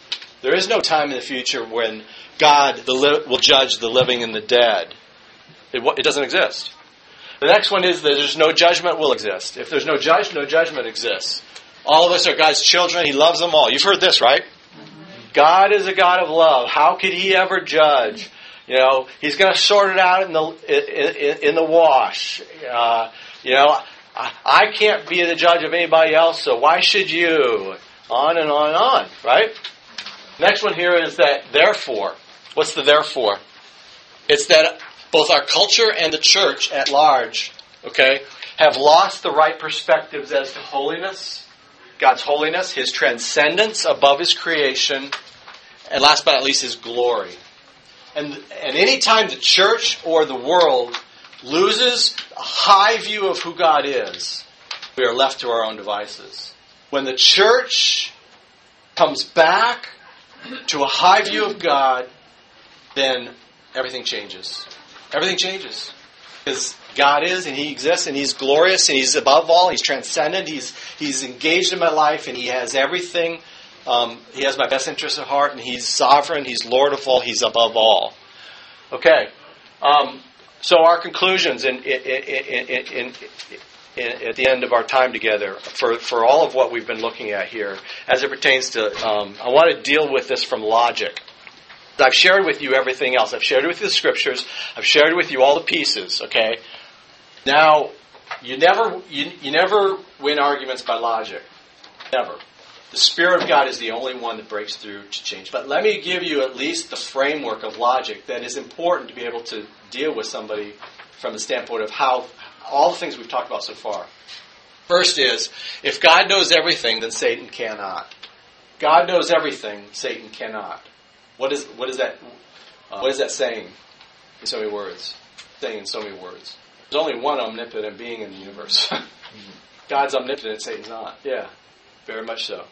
There is no time in the future when God li- will judge the living and the dead. It, it doesn't exist. The next one is that there's no judgment will exist. If there's no judge, no judgment exists. All of us are God's children. He loves them all. You've heard this, right? God is a God of love. How could He ever judge? You know, he's going to sort it out in the in, in the wash. Uh, you know, I, I can't be the judge of anybody else, so why should you? On and on and on, right? Next one here is that therefore. What's the therefore? It's that both our culture and the church at large, okay, have lost the right perspectives as to holiness, God's holiness, His transcendence above His creation, and last but not least, His glory. And, and any time the church or the world loses a high view of who God is, we are left to our own devices. When the church comes back to a high view of God, then everything changes. Everything changes. Because God is and He exists and He's glorious and He's above all, He's transcendent, He's, he's engaged in my life and He has everything um, he has my best interest at heart, and He's sovereign. He's Lord of all. He's above all. Okay. Um, so our conclusions in, in, in, at the end of our time together for, for all of what we've been looking at here, as it pertains to, um, I want to deal with this from logic. I've shared with you everything else. I've shared with you the scriptures. I've shared with you all the pieces. Okay. Now, you never you, you never win arguments by logic. Never. The Spirit of God is the only one that breaks through to change. But let me give you at least the framework of logic that is important to be able to deal with somebody from the standpoint of how all the things we've talked about so far. First is, if God knows everything, then Satan cannot. God knows everything, Satan cannot. What is, what is that, uh, what is that saying in so many words? Saying in so many words. There's only one omnipotent being in the universe. God's omnipotent, Satan's not. Yeah, very much so.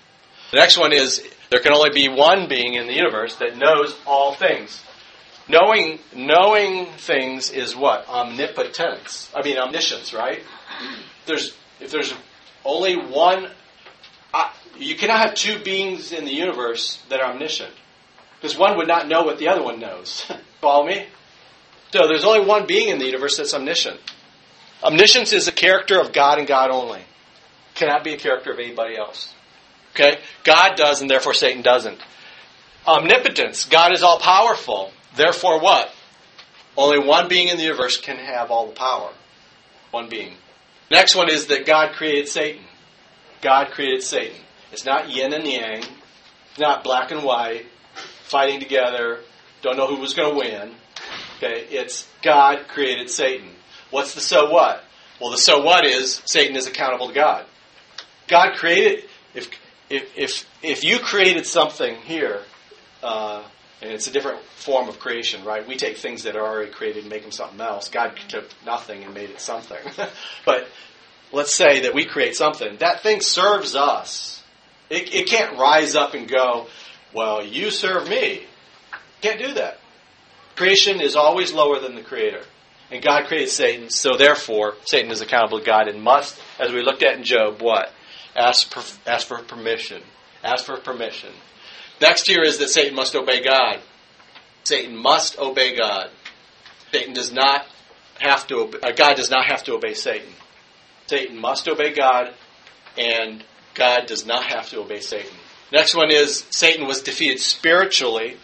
The next one is there can only be one being in the universe that knows all things. Knowing knowing things is what? Omnipotence. I mean omniscience, right? There's if there's only one uh, you cannot have two beings in the universe that are omniscient. Because one would not know what the other one knows. Follow me? So there's only one being in the universe that's omniscient. Omniscience is a character of God and God only. Cannot be a character of anybody else. Okay? God does, and therefore Satan doesn't. Omnipotence. God is all powerful. Therefore, what? Only one being in the universe can have all the power. One being. Next one is that God created Satan. God created Satan. It's not yin and yang. It's not black and white, fighting together, don't know who was going to win. Okay, it's God created Satan. What's the so what? Well, the so what is Satan is accountable to God. God created. If if if if you created something here, uh, and it's a different form of creation, right? We take things that are already created and make them something else. God took nothing and made it something. but let's say that we create something. That thing serves us. It, it can't rise up and go, well, you serve me. Can't do that. Creation is always lower than the Creator. And God created Satan, so therefore, Satan is accountable to God and must, as we looked at in Job, what? Ask, ask for permission. Ask for permission. Next here is that Satan must obey God. Satan must obey God. Satan does not have to. Obey, uh, God does not have to obey Satan. Satan must obey God, and God does not have to obey Satan. Next one is Satan was defeated spiritually.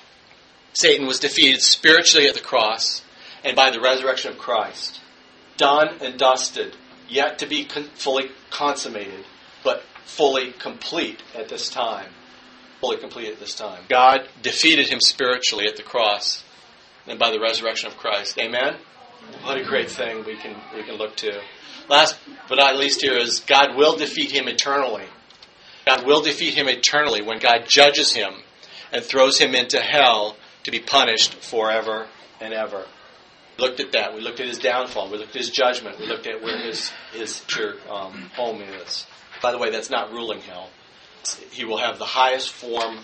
Satan was defeated spiritually at the cross and by the resurrection of Christ. Done and dusted, yet to be con- fully consummated, but fully complete at this time. Fully complete at this time. God defeated him spiritually at the cross and by the resurrection of Christ. Amen? What a great thing we can, we can look to. Last but not least here is God will defeat him eternally. God will defeat him eternally when God judges him and throws him into hell to be punished forever and ever. We looked at that. We looked at his downfall. We looked at his judgment. We looked at where his his um, home is. By the way, that's not ruling hell. He will have the highest form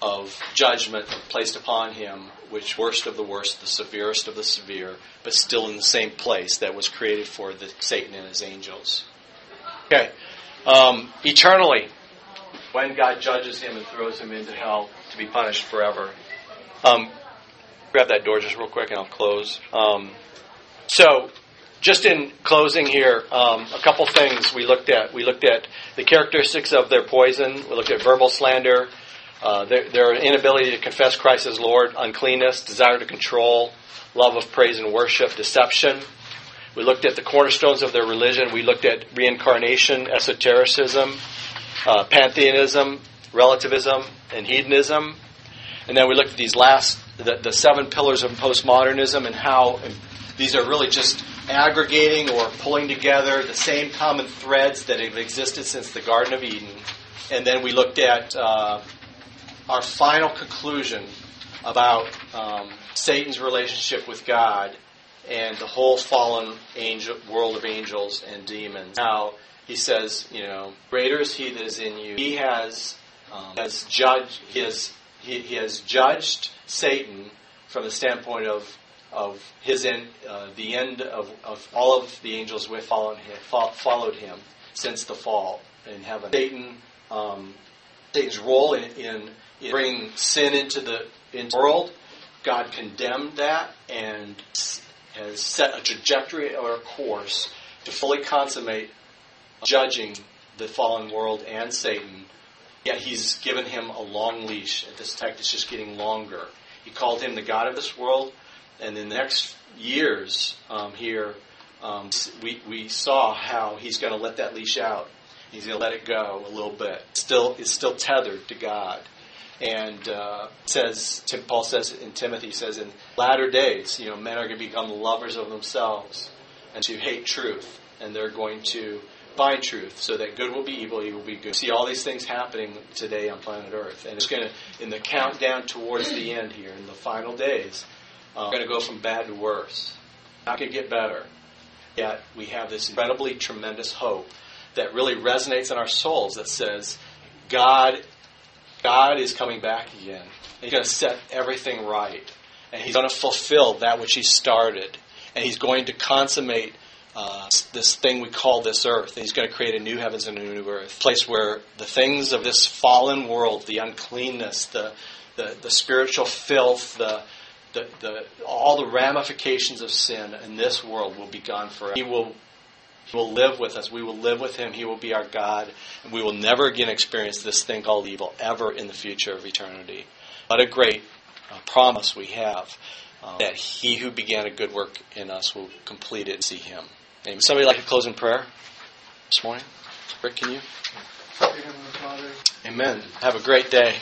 of judgment placed upon him, which worst of the worst, the severest of the severe, but still in the same place that was created for the Satan and his angels. Okay, um, eternally, when God judges him and throws him into hell to be punished forever. Um, grab that door just real quick and I'll close. Um, so, just in closing here, um, a couple things we looked at. We looked at the characteristics of their poison. We looked at verbal slander, uh, their, their, inability to confess Christ as Lord, uncleanness, desire to control, love of praise and worship, deception. We looked at the cornerstones of their religion. We looked at reincarnation, esotericism, uh, pantheism, relativism, and hedonism. And then we looked at these last, the, the seven pillars of postmodernism and how these are really just aggregating or pulling together the same common threads that have existed since the Garden of Eden. And then we looked at uh, our final conclusion about um, Satan's relationship with God and the whole fallen angel, world of angels and demons. Now, he says, you know, greater is he that is in you. He has, um, has judged, he has, he, he, has judged Satan from the standpoint of, of his end, uh, the end of, of all of the angels who have followed him, followed him since the fall in heaven. Satan, um, Satan's role in, in, in bringing sin into the, into the world, God condemned that and has set a trajectory or a course to fully consummate judging the fallen world and Satan. Yet he's given him a long leash. This text, it's just getting longer. He called him the God of this world, and in the next years um, here, um, we, we saw how he's going to let that leash out. He's going to let it go a little bit. Still, it's still tethered to God. And uh, says Tim, Paul says in Timothy says in latter days, you know, men are going to become lovers of themselves and to hate truth, and they're going to find truth, so that good will be evil, evil will be good. See all these things happening today on planet Earth, and it's going to in the countdown towards the end here, in the final days, uh, going to go from bad to worse. Not going to get better. Yet we have this incredibly tremendous hope that really resonates in our souls that says, God God is coming back again. He's going to set everything right. And He's going to fulfill that which He started. And He's going to consummate uh, this thing we call this earth. And he's going to create a new heavens and a new earth, a place where the things of this fallen world, the uncleanness, the, the, the spiritual filth, the, the, the, all the ramifications of sin in this world will be gone forever. He will, he will live with us. We will live with him. He will be our God. And we will never again experience this thing called evil ever in the future of eternity. What a great uh, promise we have. Um, that he who began a good work in us will complete it and see him. Amen. Somebody like a closing prayer this morning? Rick, can you? Amen. Have a great day.